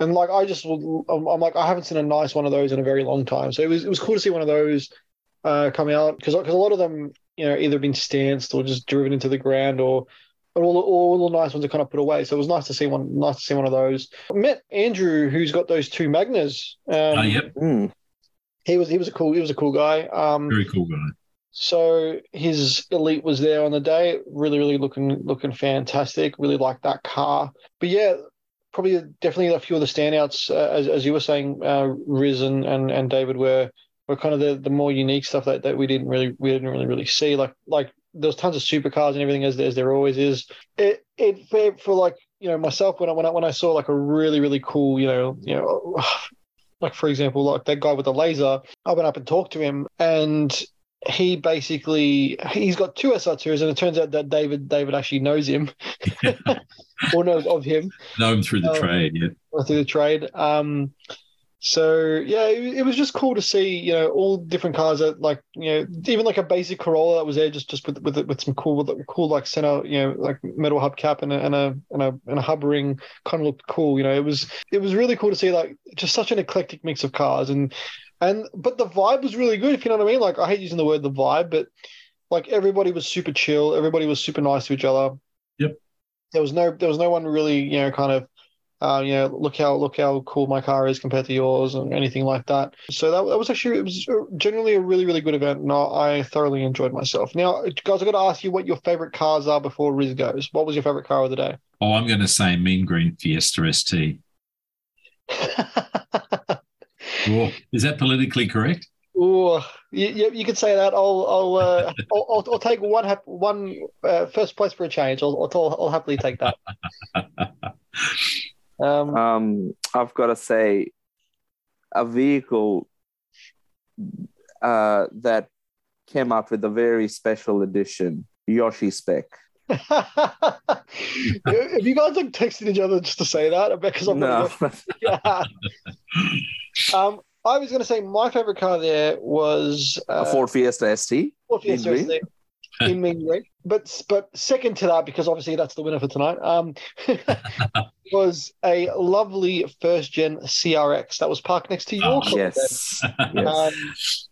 and like I just I'm, I'm like I haven't seen a nice one of those in a very long time. So it was it was cool to see one of those uh come out because because a lot of them you know either been stanced or just driven into the ground or but all, all the nice ones are kind of put away. So it was nice to see one. Nice to see one of those. I met Andrew, who's got those two Magnas. Um, Oh, yep. Mm. He was he was a cool he was a cool guy. Um, Very cool guy. so his elite was there on the day. Really, really looking looking fantastic. Really liked that car. But yeah, probably definitely a few of the standouts, uh, as as you were saying, uh, Riz and, and and David were were kind of the, the more unique stuff that, that we didn't really we didn't really really see. Like like there's tons of supercars and everything as as there always is. It it for, for like you know myself when I when I when I saw like a really really cool you know you know like for example like that guy with the laser I went up and talked to him and he basically he's got two SR2s and it turns out that David David actually knows him or knows of him Know him through the Um, trade. Yeah. or through the trade. Um, so yeah, it, it was just cool to see you know all different cars that like you know even like a basic Corolla that was there just just with with with some cool cool like center you know like metal hubcap and a and a and a, and a hub ring kind of looked cool. You know it was it was really cool to see like just such an eclectic mix of cars and and but the vibe was really good if you know what I mean. Like I hate using the word the vibe, but like everybody was super chill. Everybody was super nice to each other. Yep. There was no there was no one really you know kind of Uh, you know, look how look how cool my car is compared to yours, and anything like that. So that, that was actually it was generally a really really good event, and I, I thoroughly enjoyed myself. Now, guys, I got to ask you what your favorite cars are before Riz goes. What was your favorite car of the day? Oh, I'm going to say Mean Green Fiesta ST. Is that politically correct? Ooh, you, you, you could say that. I'll I'll uh, I'll, I'll, I'll take one hap- one uh, first place for a change. I'll I'll, I'll happily take that. Um, Um, I've got to say, a vehicle uh, that came out with a very special edition Yoshi spec. have you guys like texted each other just to say that? Because I'm No, yeah. Um, I was going to say my favorite car there was uh, a Ford Fiesta ST. Ford Fiesta? ST in mean green. But but second to that, because obviously that's the winner for tonight, um, was a lovely first gen CRX that was parked next to your Oh, car. Yes. Um, yes.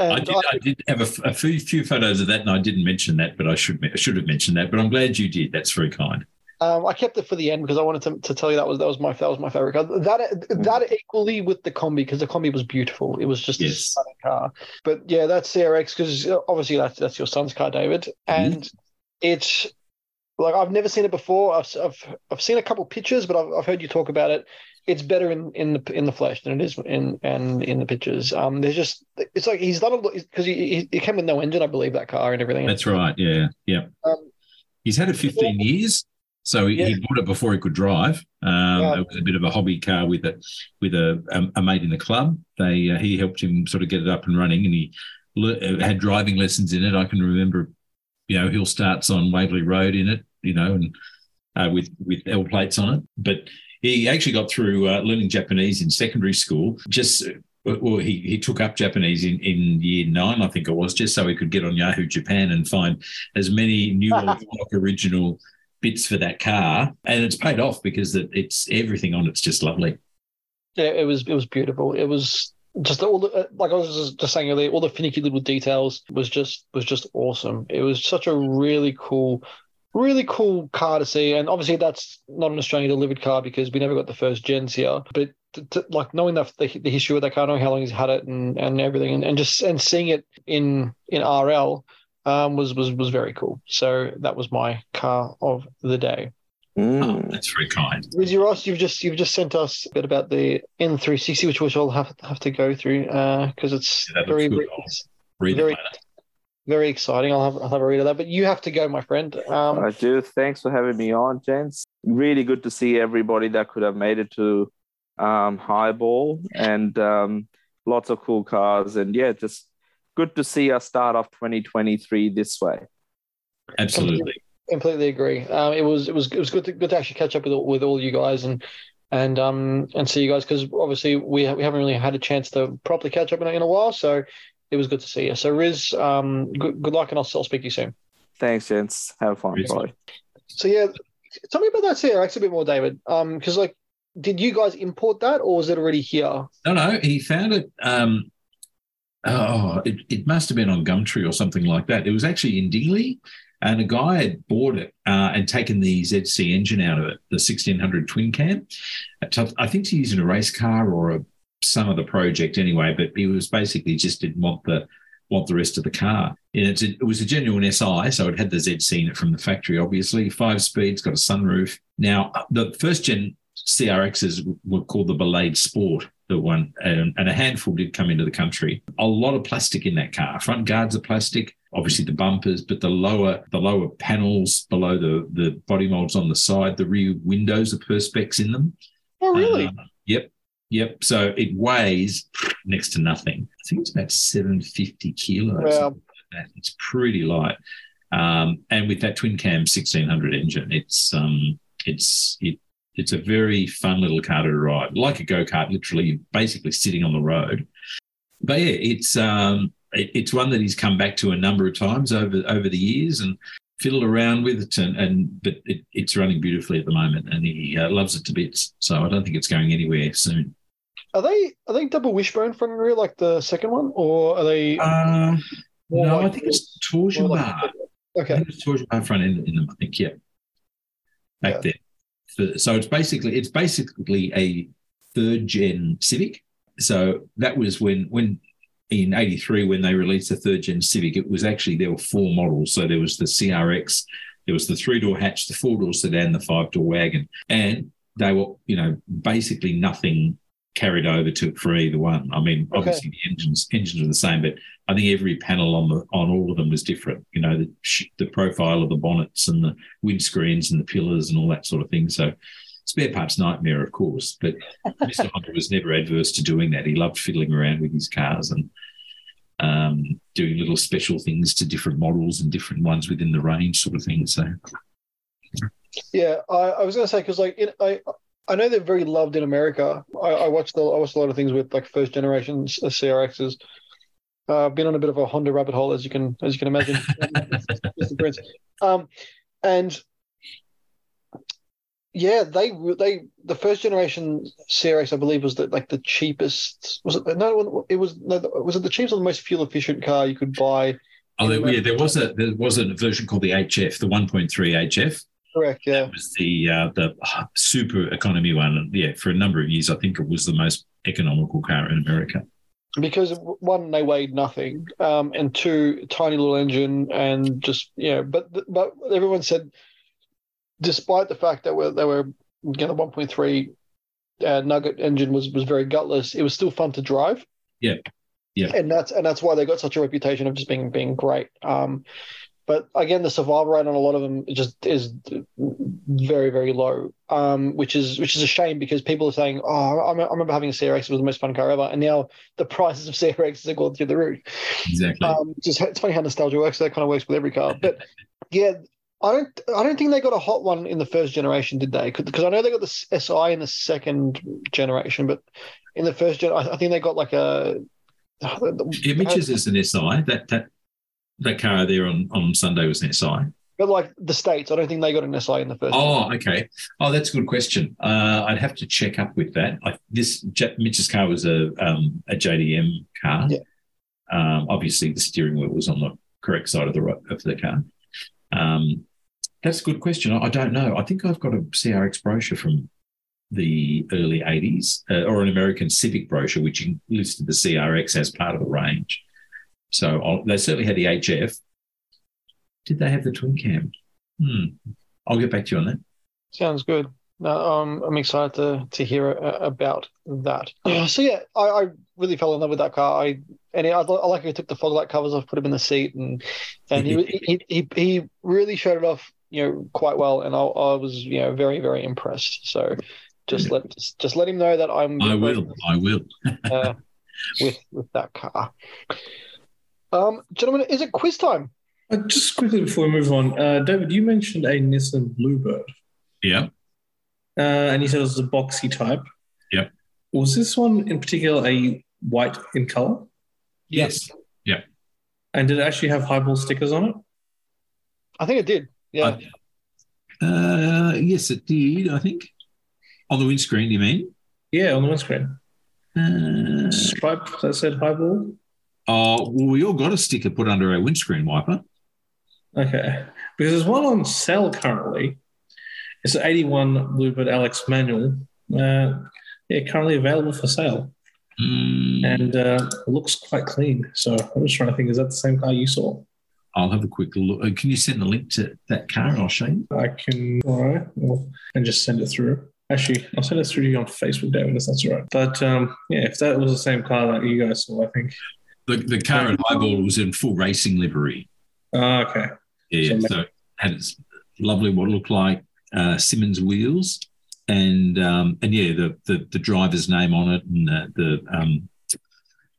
I did, I did have a few, few photos of that, and I didn't mention that, but I should I should have mentioned that. But I'm glad you did. That's very kind. Um, I kept it for the end because I wanted to, to tell you that was that was my that was my favorite car. That that equally with the combi because the combi was beautiful. It was just a Yes. stunning car. But yeah, that's CRX because obviously that's that's your son's car, David, and it's like I've never seen it before. I've I've, I've seen a couple pictures, but I've, I've heard you talk about it. It's better in, in the in the flesh than it is in and in the pictures. Um, there's just it's like he's done a because he, he he came with no engine, I believe that car and everything. That's right. Yeah, yeah. Um, He's had it 15 years, so he, he bought it before he could drive. Um, Yeah. It was a bit of a hobby car with a with a, a, a mate in the club. They uh, he helped him sort of get it up and running, and he le- had driving lessons in it. I can remember, you know, hill starts on Waverley Road in it, you know, and uh, with with L plates on it. But he actually got through uh, learning Japanese in secondary school. Just well, he, he took up Japanese in, in year nine, I think it was, just so he could get on Yahoo Japan and find as many new or original bits for that car. And it's paid off because it, it's everything on it's just lovely. Yeah, it was it was beautiful. It was just all the uh, like I was just, saying earlier, all the finicky little details was just was just awesome. It was such a really cool, really cool car to see. And obviously that's not an Australian delivered car because we never got the first gens here. But to, to, like knowing that the, the history of that car, knowing how long he's had it and, and everything, and, and just and seeing it in in RL um, was was was very cool. So that was my car of the day. Oh, Mm. that's very kind. Rizzy Ross, you've just you've just sent us a bit about the N360, which which I'll have have to go through uh, because it's Yeah, very good. it's very it very exciting. I'll have I'll have a read of that. But you have to go, my friend. Um, I do. Thanks for having me on, gents. Really good to see everybody that could have made it to um, Highball and um, lots of cool cars. And yeah, just good to see us start off 2023 this way. Absolutely. completely agree. Um, it was it was it was good to good to actually catch up with all, with all you guys and and um and see you guys because obviously we ha- we haven't really had a chance to properly catch up in a, in a while. So it was good to see you. So Riz, um, good, good luck, and I'll, I'll speak to you soon. Thanks, gents. Have fun. Yes. Bye. So yeah, tell me about that CRX a bit more, David. Um, because like, did you guys import that or was it already here? No, no, he found it. Um, oh, it, it must have been on Gumtree or something like that. It was actually in Dingley, and a guy had bought it uh, and taken the ZC engine out of it, the 1600 twin cam. I think to use in a race car or a, some other project anyway, but he was basically just didn't want the want the rest of the car. And it's a, it was a genuine SI, so it had the ZC in it from the factory, obviously. Five speeds, got a sunroof. Now, the first gen CRXs were called the Ballade Sport, the one, and, and a handful did come into the country. A lot of plastic in that car. Front guards are plastic, obviously the bumpers, but the lower the lower panels below the the body molds on the side, the rear windows are perspex in them. Oh, really? Um, yep. Yep. So it weighs next to nothing. I think it's about 750 kilos. Wow. like. It's pretty light. Um, and with that twin cam 1600 engine, it's um, it's it, it's a very fun little car to ride, like a go kart. Literally, you're basically sitting on the road. But yeah, it's um, it, it's one that he's come back to a number of times over over the years and fiddled around with it, and, and but it, it's running beautifully at the moment, and he uh, loves it to bits. So I don't think it's going anywhere soon. Are they are they double wishbone front and rear like the second one, or are they? Um, more no, like- I think it's torsion bar. like- I okay, think it's torsion bar front end in them. I think yeah, back Yeah. there. For, so it's basically it's basically a third gen Civic. So that was when when in '83 when they released the third gen Civic, it was actually there were four models. So there was the CRX, there was the three door hatch, the four door sedan, the five door wagon, and they were you know basically nothing carried over to it for either one. I mean, Okay. obviously the engines engines are the same, but I think every panel on the on all of them was different. You know, the the profile of the bonnets and the windscreens and the pillars and all that sort of thing. So spare parts nightmare, of course. But Mr. Honda was never adverse to doing that. He loved fiddling around with his cars and um, doing little special things to different models and different ones within the range, sort of thing. So Yeah, I, I was gonna say because like in, I I know they're very loved in America. I, I watched the, I watched a lot of things with like first generation C- CRXs. Uh, I've been on a bit of a Honda rabbit hole as you can as you can imagine. Um, and yeah, they they the first generation CRX I believe was the, like the cheapest. Was it no? It was no. Was it the cheapest or the most fuel efficient car you could buy? oh, there, yeah, there was a there was a version called the HF, the 1.3 HF. Correct. Yeah. That was the uh, the super economy one. And yeah, for a number of years, I think it was the most economical car in America. because one they weighed nothing um and two tiny little engine and just you know but but everyone said despite the fact that we're, they were you know the 1.3 uh, nugget engine was was very gutless it was still fun to drive Yeah. Yeah. and that's and that's why they got such a reputation of just being being great um but again the survival rate on a lot of them just is very very low um which is which is a shame because people are saying oh i, I remember having a crx it was the most fun car ever and now the prices of crxs are going through the roof Exactly. um just it's funny how nostalgia works that kind of works with every car but yeah I don't. I don't think they got a hot one in the first generation, did they? Because I know they got the SI in the second generation, but in the first gen, I, I think they got like a. yeah, Mitch's is an SI. That that that car there on, on Sunday was an SI. But like the states, I don't think they got an SI in the first. Oh, okay. Oh, that's a good question. Uh, I'd have to check up with that. I, this Mitch's car was a um, a JDM car. Yeah. Um, obviously, the steering wheel was on the correct side of the right, of the car. Um, that's a good question. I, I don't know. I think I've got a CRX brochure from the early 80s uh, or an American Civic brochure, which listed the CRX as part of the range. So I'll, they certainly had the HF. Did they have the twin cam? Hmm. I'll get back to you on that. Sounds good. No, um, I'm excited to to hear uh, about that. So yeah, I, I really fell in love with that car. I and I, I like he took the fog light covers off, put him in the seat, and and he he he, he really showed it off, you know, quite well. And I, I was you know very very impressed. So just let just, just let him know that I'm I will. I will. uh, with with that car. Um, gentlemen, is it quiz time? Uh, just quickly before we move on, uh, David, you mentioned a Nissan Bluebird, Yeah. uh, and you said it was a boxy type. Yep. Was this one in particular a white in color? Yes. Yeah. And did it actually have highball stickers on it? I think it did. Yeah. Uh, yes, it did. I think on the windscreen. You mean? Yeah, on the windscreen. Uh, Stripe that said highball. Oh, well, we all got a sticker put under our windscreen wiper. Okay. Because there's one on sale currently. It's an 81 Bluebird LX manual. Uh, yeah, currently available for sale. Mm, And uh, it looks quite clean. So I'm just trying to think, is that the same car you saw? I'll have a quick look. Uh, Can you send the link to that car and I'll show you? I can, all right, well, and just send it through. Actually, I'll send it through to you on Facebook, David, if that's all right. But um, yeah, if that was the same car that you guys saw, I think. The, the car at Highball was in full racing livery. Ah, okay. Yeah, So- so it had its lovely what looked like uh, Simmons wheels, and um, and yeah, the, the the driver's name on it, and the, the um,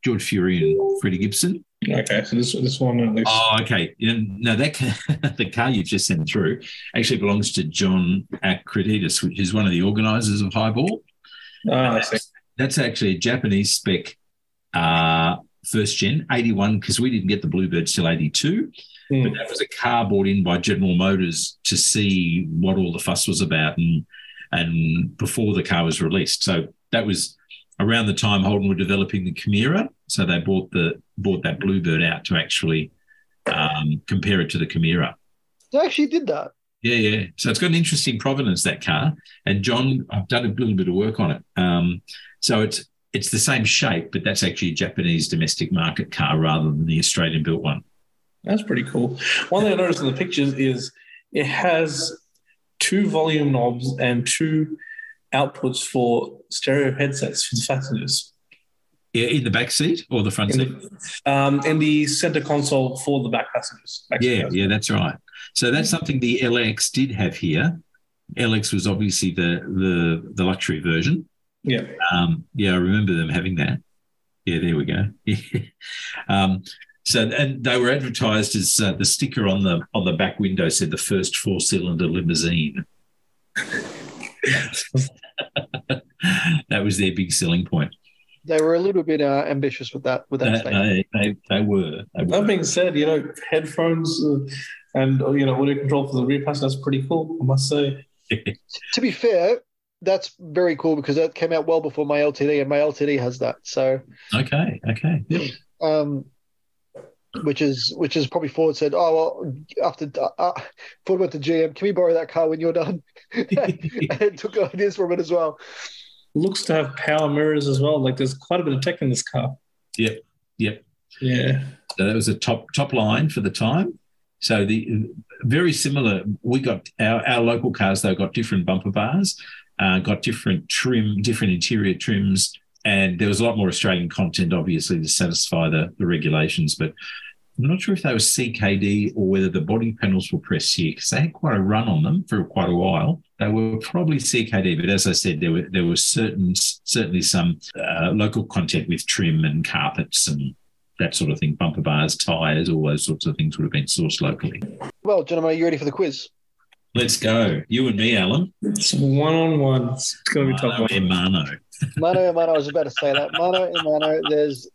George Fury and Freddie Gibson. Okay, so this this one at least. Oh, okay. Yeah, no, that ca- the car you've just sent through actually belongs to John Akritides, which is one of the organisers of Highball. I see. That's actually a Japanese spec uh, first gen, 81, because we didn't get the Bluebird till 82. Hmm. But that was a car brought in by General Motors to see what all the fuss was about and and before the car was released. So that was around the time Holden were developing the Camira. So they bought the bought that Bluebird out to actually um, compare it to the Camira. They actually did that. Yeah, yeah. So it's got an interesting provenance that car. And John, I've done a little bit of work on it. Um, so it's it's the same shape, but that's actually a Japanese domestic market car rather than the Australian built one. That's pretty cool. One thing I noticed in the pictures is it has two volume knobs and two outputs for stereo headsets for the passengers. Yeah, in the back seat or the front In seat. the, um, in the center console for the back passengers. Back Yeah, passengers. yeah, that's right. So that's something the LX did have here. LX was obviously the the the luxury version. Yeah. Um, yeah, I remember them having that. Yeah, there we go. um, so and they were advertised as uh, the sticker on the on the back window said the first four cylinder limousine. that was their big selling point. They were a little bit uh, ambitious with that with that Uh, they, they, they were. They That were. being said, you know, headphones uh, and you know audio control for the rear passenger that's pretty cool. I must say. To be fair, that's very cool because that came out well before my LTD, and my LTD has that. So, okay, okay. Yep. um, which is which is probably Ford said, oh well, after uh, Ford went to GM, can we borrow that car when you're done? and took ideas from it as well. Looks to have power mirrors as well. Like there's quite a bit of tech in this car. Yep. Yep. Yeah. So that was a top top line for the time. So the very similar. We got our, our local cars though got different bumper bars, uh, got different trim, different interior trims, and there was a lot more Australian content, obviously, to satisfy the, the regulations. But I'm not sure if they were CKD or whether the body panels were pressed here because they had quite a run on them for quite a while. They were probably CKD, but as I said, there were there was certain certainly some uh, local content with trim and carpets and that sort of thing, bumper bars, tyres, all those sorts of things would have been sourced locally. Well, gentlemen, are you ready for the quiz? Let's go. You and me, Alam. It's one on one. It's gonna be tough. Mano and Mano. Mano Mano, I was about to say that. Mano and Mano, there's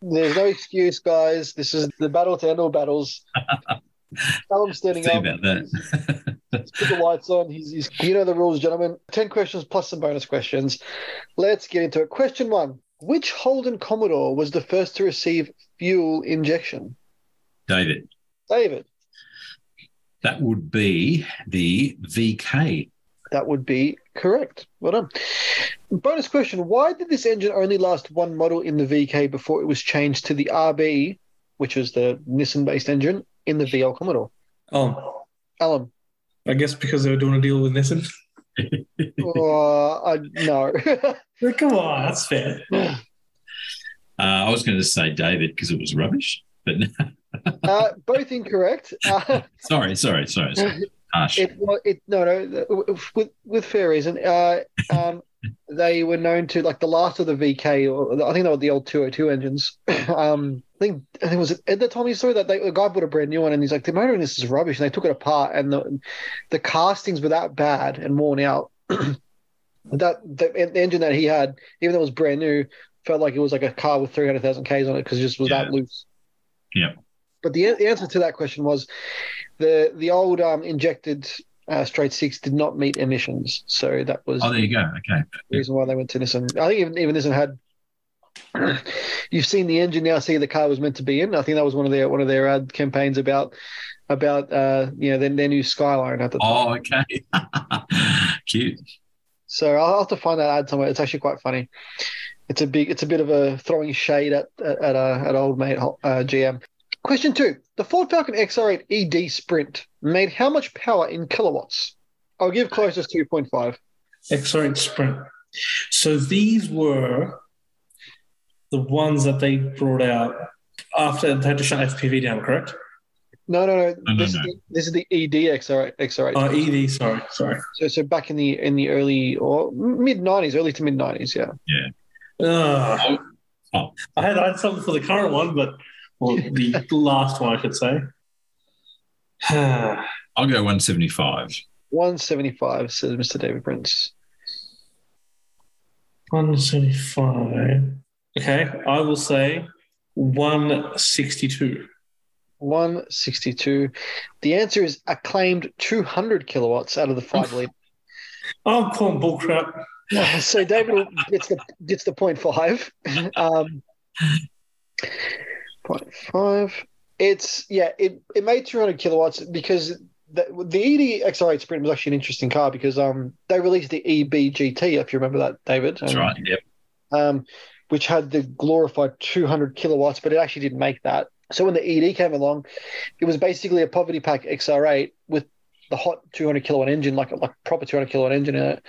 there's no excuse, guys. This is the battle to end all battles. Alam's standing See up. about that. He's put the lights on. He's, he's you know the rules, gentlemen. Ten questions plus some bonus questions. Let's get into it. Question one: Which Holden Commodore was the first to receive fuel injection? David, David, that would be the VK. that would be correct. Well done. Bonus question: Why did this engine only last one model in the VK before it was changed to the RB, which was the Nissan-based engine, in the VL Commodore? Oh, Alam, I guess because they were doing a deal with Nissan. uh, I, no. Come on, that's fair. Uh, I was going to say David because it was rubbish, but no. Uh, both incorrect. Uh, sorry, sorry, sorry. sorry. Harsh. It, well, it no, no, with with fair reason. Uh, um, they were known to like the last of the VK, or I think they were the old 202 engines. um, I think I think it was at the time he saw that they, the guy bought a brand new one, and he's like, the motor in this is rubbish, and they took it apart, and the the castings were that bad and worn out. that the, the engine that he had, even though it was brand new, felt like it was like a car with 300,000 k's on it because it just was that loose. Yeah. But the, the answer to that question was the the old um, injected uh, straight six did not meet emissions, so that was Oh, there you go. Okay. the reason why they went to Nissan. I think even even Nissan had. You've seen the engine now. See the car was meant to be in. I think that was one of their one of their ad campaigns about about uh you know their, their new Skyline at the time. Oh, okay. Cute. So I'll have to find that ad somewhere. It's actually quite funny. It's a big. It's a bit of a throwing shade at at at, uh, at old mate uh, GM. Question two: The Ford Falcon XR8 ED Sprint made how much power in kilowatts? I'll give closest two point five. Excellent sprint. So these were the ones that they brought out after they had to shut FPV down, correct? No, no, no. No, no, this, no. Is the, this is the ED XR8. XR8. Oh, ED, sorry, sorry. so, so back in the in the early or mid nineties, early to mid nineties, yeah. Ugh. Oh. I had I had something for the current one, but well, the last one, I should say. I'll go 175. One seventy five says Mr. David Prince. 175. Okay, I will say 162. 162. The answer is a claimed 200 kilowatts out of the five liter. I'm calling bullcrap. so David gets the gets the point five. Um, point five. It's yeah. It it made 200 kilowatts because the, the ED XR8 Sprint was actually an interesting car because um they released the EBGT if you remember that, David. That's Um, right. Yep. um, which had the glorified 200 kilowatts, but it actually didn't make that. So when the ED came along, it was basically a poverty pack XR8 with the hot 200 kilowatt engine, like a like proper 200 kilowatt engine in it,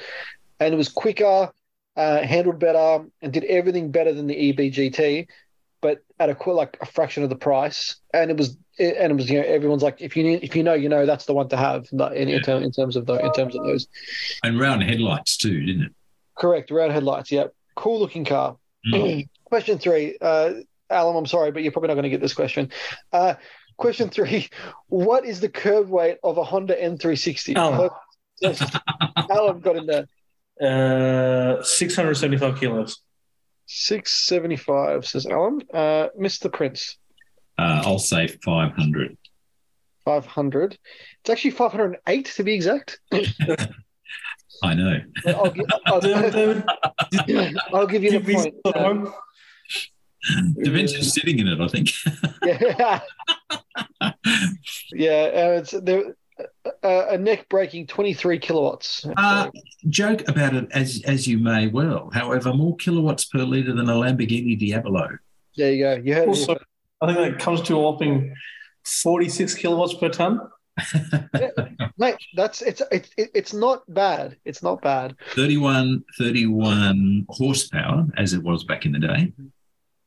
and it was quicker, uh, handled better, and did everything better than the EBGT, but at a qu- like a fraction of the price. And it was and it was you know everyone's like if you need, if you know you know that's the one to have in in, term, in terms of the in terms of those. And round headlights too, didn't it? Correct, round headlights. Yep, cool looking car. Mm. question three, uh, Alam. I'm sorry, but you're probably not going to get this question. Uh, question three: What is the curb weight of a Honda N360? Alam. Alam got in there. Uh, 675 kilos. Six seventy five says Alam. Uh, Mr. Prince, Uh, I'll say 500. five hundred. It's actually five hundred eight to be exact. I know. I'll, gi- I'll, I'll give you give the point. Uh, some. Dimension's sitting in it, I think. yeah, yeah. Uh, it's there. Uh, a neck breaking 23 kilowatts. Uh, joke about it as as you may well. However, more kilowatts per litre than a Lamborghini Diablo. there you go. You heard it. Also, I think that comes to a whopping 46 kilowatts per ton. Mate, that's it's it's it's not bad. It's not bad. 31, 31 horsepower, as it was back in the day,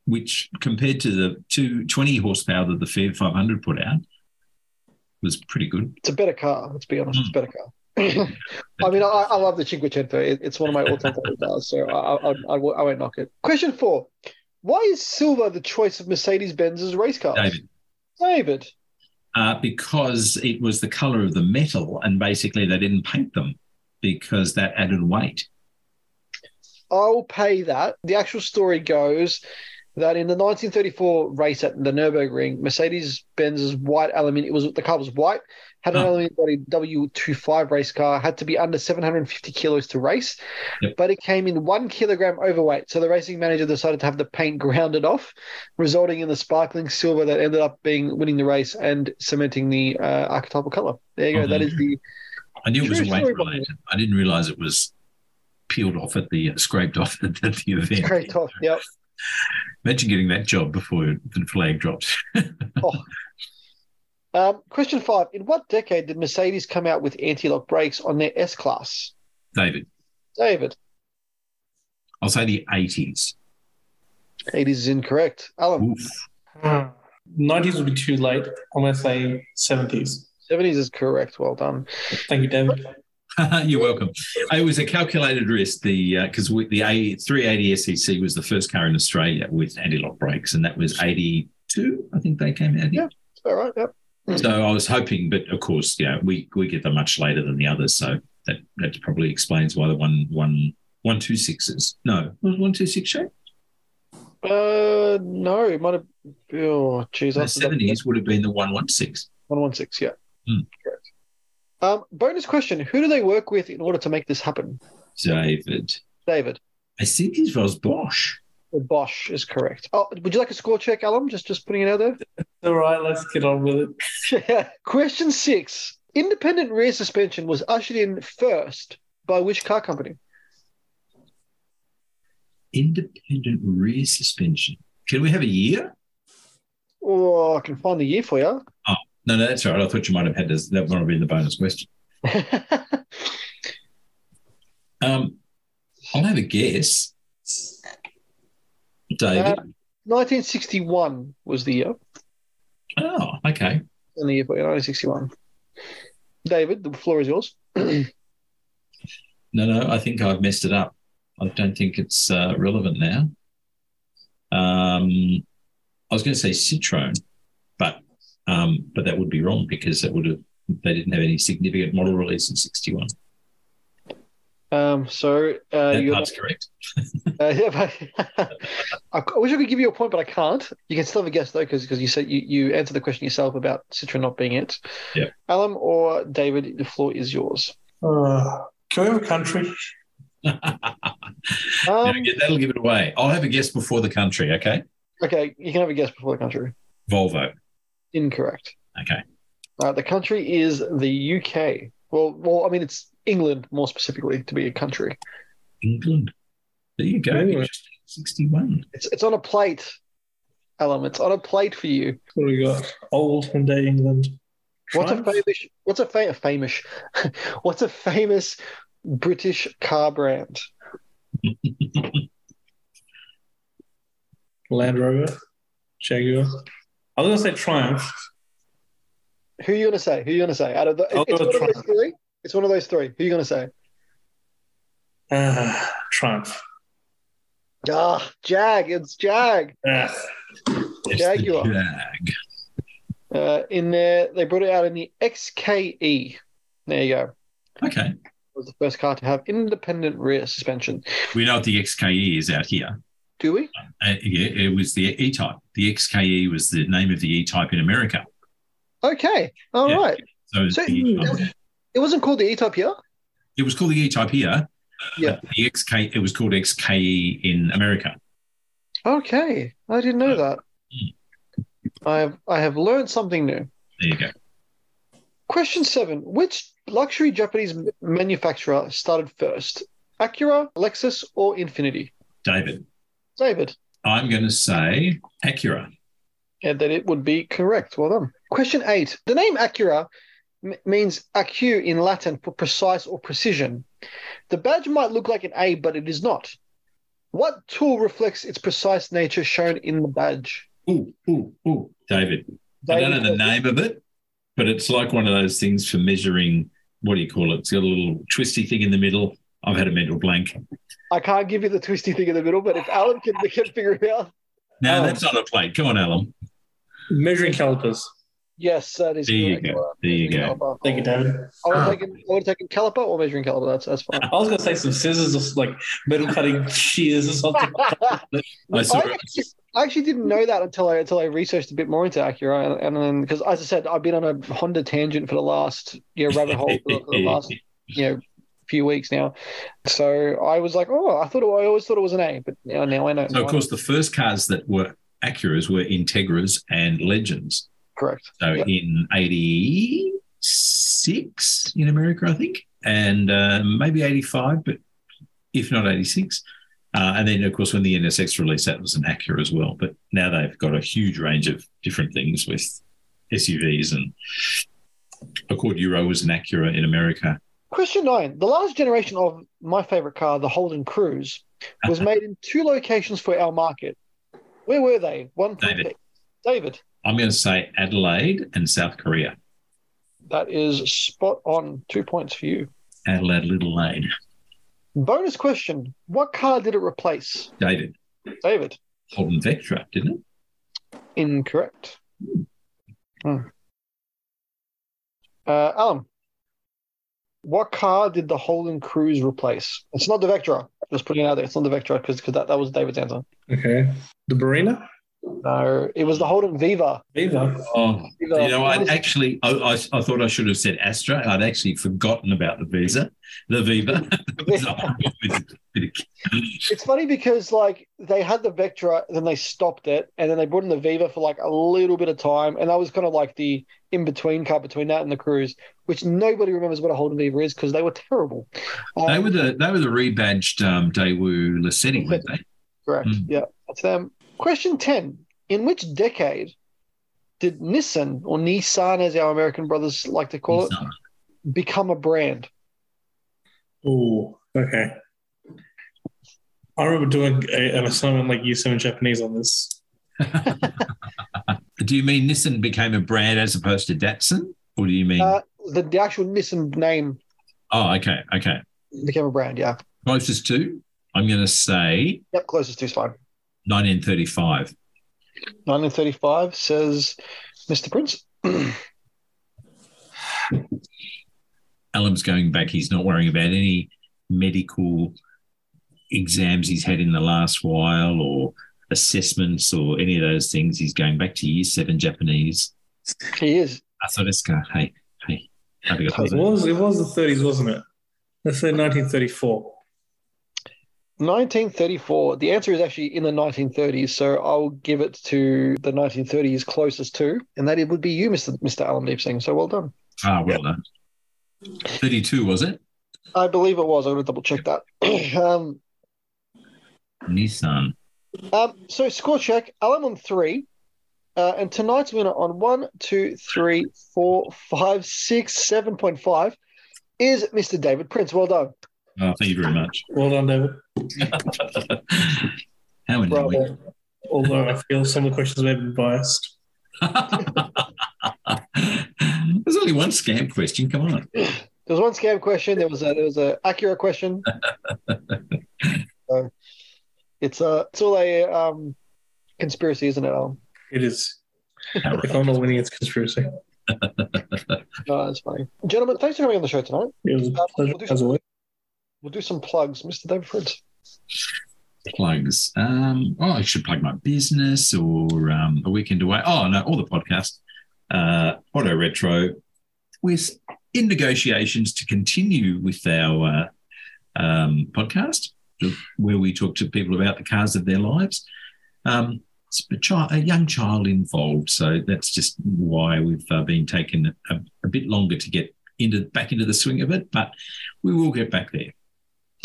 which compared to the two, 20 horsepower that the Fiat 500 put out was pretty good. It's a better car. Let's be honest. It's a better car. Hmm. I mean, I, I love the Cinquecento. It, it's one of my all-time favorite cars, so I, I, I, won't- I won't knock it. Question four: Why is silver the choice of Mercedes-Benz's race cars? David. David. Uh, because it was the color of the metal, and basically they didn't paint them because that added weight. I'll pay that. The actual story goes that in the 1934 race at the Nurburgring, Mercedes-Benz's white aluminium, it was the car was white, had an Oh. aluminium body W25 race car, had to be under 750 kilos to race, Yep. but it came in one kilogram overweight. So the racing manager decided to have the paint grounded off, resulting in the sparkling silver that ended up being winning the race and cementing the uh, archetypal color. There you go. That is the I knew it was weight related. I didn't realize it was peeled off at the scraped off at the, event. great top. Yep. Imagine getting that job before the flag drops. Um, question five: In what decade did Mercedes come out with anti-lock brakes on their S class? David, David, I'll say the 80s. 80s is incorrect. Alam, Oof. 90s would be too late. I'm going to say 70s. 70s is correct. Well done. Thank you, David. You're welcome. It was a calculated risk. The because the A 380 SEC was the first car in Australia with anti-lock brakes, and that was 82. I think they came out. It's all right. Yep. So I was hoping, but of course, yeah, we we get them much later than the others, so that that probably explains why the one one one two sixes. No, was one two six shape. Uh, no, it might have. Oh, jeez. The seventies would have been the one one six. 116, yeah. Hmm. Correct. Um, bonus question Who do they work with in order to make this happen? David, David. I think it was Bosch. Bosch is correct. Oh, would you like a score check, Alam? Just just putting it out there. All right, let's get on with it. Question six. Independent rear suspension was ushered in first by which car company? Independent rear suspension. Can we have a year? Oh, I can find the year for you. No, no, that's all right. I thought you might have had this. That might have been the bonus question. Um, I'll have a guess. David. Uh, 1961 was the year. oh, okay. In the year for 1961. David, the floor is yours. No, no, I think I've messed it up. I don't think it's uh, relevant now. Um, I was going to say Citroen, but um, but that would be wrong because that would have they didn't have any significant model release in '61. Um, so uh, that you part's correct. Uh, yeah, but I I wish I could give you a point, but I can't. You can still have a guess though, because you said you, you answered the question yourself about Citroen not being it. Yeah. Alam or David, the floor is yours. Uh, can we have a country? Um, Yeah, that'll give it away. I'll have a guess before the country. Okay, okay, you can have a guess before the country. Volvo. Incorrect. Okay, Uh, the country is the UK. Well, well, I mean, it's England more specifically to be a country. England. There you go. Anyway. 61. It's it's on a plate, Alam. It's on a plate for you. What do we got? Old day England. What's a famous? What's a fa- famous? what's a famous British car brand? Land Rover, Jaguar. I was gonna say Triumph. Who are you gonna say? Who are you gonna say? Out of the, I'll it's one with of those three. It's one of those three. Who are you gonna say? Ah, Triumph. Ah, Jag. It's Jag. Ah, It's Jaguar. the Jag. Uh, in there, they brought it out in the XKE. There you go. Okay. It was the first car to have independent rear suspension. We know what the XKE is out here. Do we? Uh, yeah, it was the E type. The XKE was the name of the E type in America. Okay. All Yeah. right. So, So it wasn't called the E-Type here. it was called the E type here. Yeah. The XK, it was called XKE in America. Okay, I didn't know that. I have I have learned something new. There you go. Question seven: Which luxury Japanese manufacturer started first? Acura, Lexus, or Infiniti? David, David, I'm going to say Acura. and that it would be correct. Well done. Question eight: The name Acura m- means acu in Latin for precise or precision. The badge might look like an A, but it is not. What tool reflects its precise nature shown in the badge? Ooh, ooh, ooh. David, I don't know the name of it, but it's like one of those things for measuring. What do you call it? It's got a little twisty thing in the middle. I've had a mental blank. I can't give you the twisty thing in the middle, but if Alam can, can figure it out, No, Oh. that's not a plate. Come on, Alam. measuring calipers. yes, that is There you correct. go. There you Measuring go. caliper. Thank you, David. I would ah. have taken, I would have taken caliper or measuring caliper. That's that's fine. I was gonna say some scissors or like metal cutting shears or something. I I actually, I actually didn't know that until I until I researched a bit more into Acura, and, and then because as I said, I've been on a Honda tangent for the last you know rabbit hole for, for the last you know few weeks now. So I was like, oh, I thought it, I always thought it was an A, but now, now I know. So, of course, the first cars that were Acuras were Integras and Legends. correct. So Yep. in 86 in America, I think, and uh, maybe 85, but if not 86. Uh, and then, of course, when the NSX released, that was an Acura as well. But now they've got a huge range of different things with SUVs and Accord Euro was an Acura in America. Question nine: The last generation of my favorite car, the Holden Cruze, was made in two locations for our market. Where were they? One David. David. I'm going to say Adelaide and South Korea. That is spot on. Two points for you. Adelaide, Little Lane. Bonus question: What car did it replace? David, David. Holden Vectra, didn't it? Incorrect. Hmm. Uh, Alam. What car did the Holden Cruze replace? It's not the Vectra. Just putting it out there. It's not the Vectra because that, that was David's answer. Okay. The Barina? No, it was the Holden Viva. Viva. Oh, Viva. you know, I'd actually, I, I, I thought I should have said Astra. I'd actually forgotten about the Visa, the Viva. It's funny because like they had the Vectra, then they stopped it, and then they brought in the Viva for like a little bit of time, and that was kind of like the in between car between that and the Cruze, which nobody remembers what a Holden Viva is because they were terrible. Um, they were the they were the rebadged um, Daewoo Lacetti, weren't they? correct. Mm. Yeah, that's them. Question ten: In which decade did Nissan or Nissan, as our American brothers like to call it, become a brand? Oh, okay. I remember doing a, an assignment like year seven Japanese on this. Do you mean Nissan became a brand as opposed to Datsun, or do you mean? Uh, the, the actual Nissan name oh, okay, okay. became a brand. Yeah. Closest to, I'm going to say Yep. Closest to is fine. 1935. 1935 says Mr. Prince. Alam's going back. He's not worrying about any medical exams he's had in the last while or assessments or any of those things. He's going back to year seven Japanese. He is. Asoreska. Hey, hey. It was it was the 30s, wasn't it? Let's say 1934. 1934. The answer is actually in the 1930s, so I'll give it to the 1930s closest to, and that it would be you, Mr. Mr. Alam Singh. So well done. Ah, well done. 32, was it? I believe it was. I'm going to double check that. um, Nissan. um, so score check. Alam on three, uh, and tonight's winner on one, two, three, four, five, six, seven point five is Mr. David Prince. Well done. Oh, thank you very much. Well done, David. How in the week? Bravo. Although I feel some of the questions may been biased. There's only one Scamp question. Come on. There was one Scamp question. There was a there was a accurate question. so it's a it's all a um, conspiracy, isn't it? Alam? It is. If I'm not winning, it's conspiracy. No, that's funny, gentlemen. Thanks for coming on the show tonight. It was a pleasure, we'll, as always. We'll do some plugs, Mr. David Plugs. Um, oh, I should plug my business or um, a weekend away. Oh, no, all the podcast. Uh, Auto Retro. We're in negotiations to continue with our uh, um, podcast where we talk to people about the cars of their lives. Um, a, child, a young child involved, so that's just why we've uh, been taking a, a bit longer to get into back into the swing of it, but we will get back there.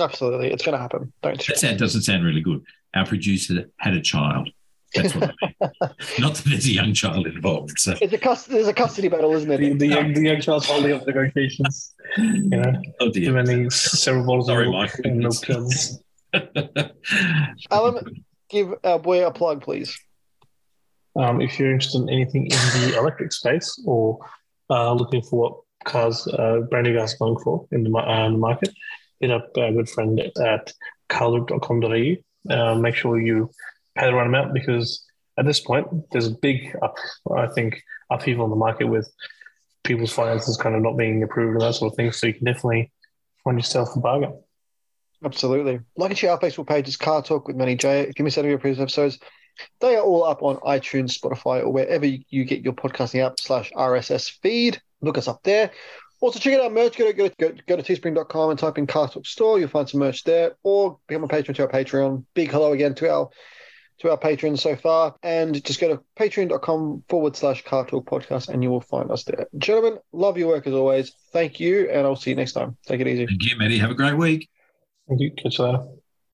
Absolutely, it's going to happen. Don't. That sound, doesn't sound really good. Our producer had a child. That's what I mean. Not that there's a young child involved. So It's a cus- there's a custody battle, isn't The, it? the, young, the young child's holding up negotiations. You know, oh dear. demanding several bottles Sorry, of Mike. milk and milk tins. Alam, give our boy a plug, please. Um, if you're interested in anything in the electric space or uh, looking for what cars, uh, brand new cars are going for in the, uh, in the market, hit up our good friend at carloop.com.au. Uh, make sure you pay the right amount because at this point, there's a big, up, I think, upheaval in the market with people's finances kind of not being approved and that sort of thing. So you can definitely find yourself a bargain. Absolutely. Like and share our Facebook page Car Torque with Manny J. If you missed any of your previous episodes, they are all up on iTunes, Spotify, or wherever you get your podcasting app slash RSS feed. Look us up there. Also, check out our merch. Go to, go, go, go to teespring.com and type in Car Torque Store. You'll find some merch there. Or become a patron to our Patreon. Big hello again to our to our patrons so far. And just go to patreon.com forward slash Car Torque Podcast and you will find us there. Gentlemen, love your work as always. Thank you. And I'll see you next time. Take it easy. Thank you, Matty. Have a great week. Thank you. Catch you later.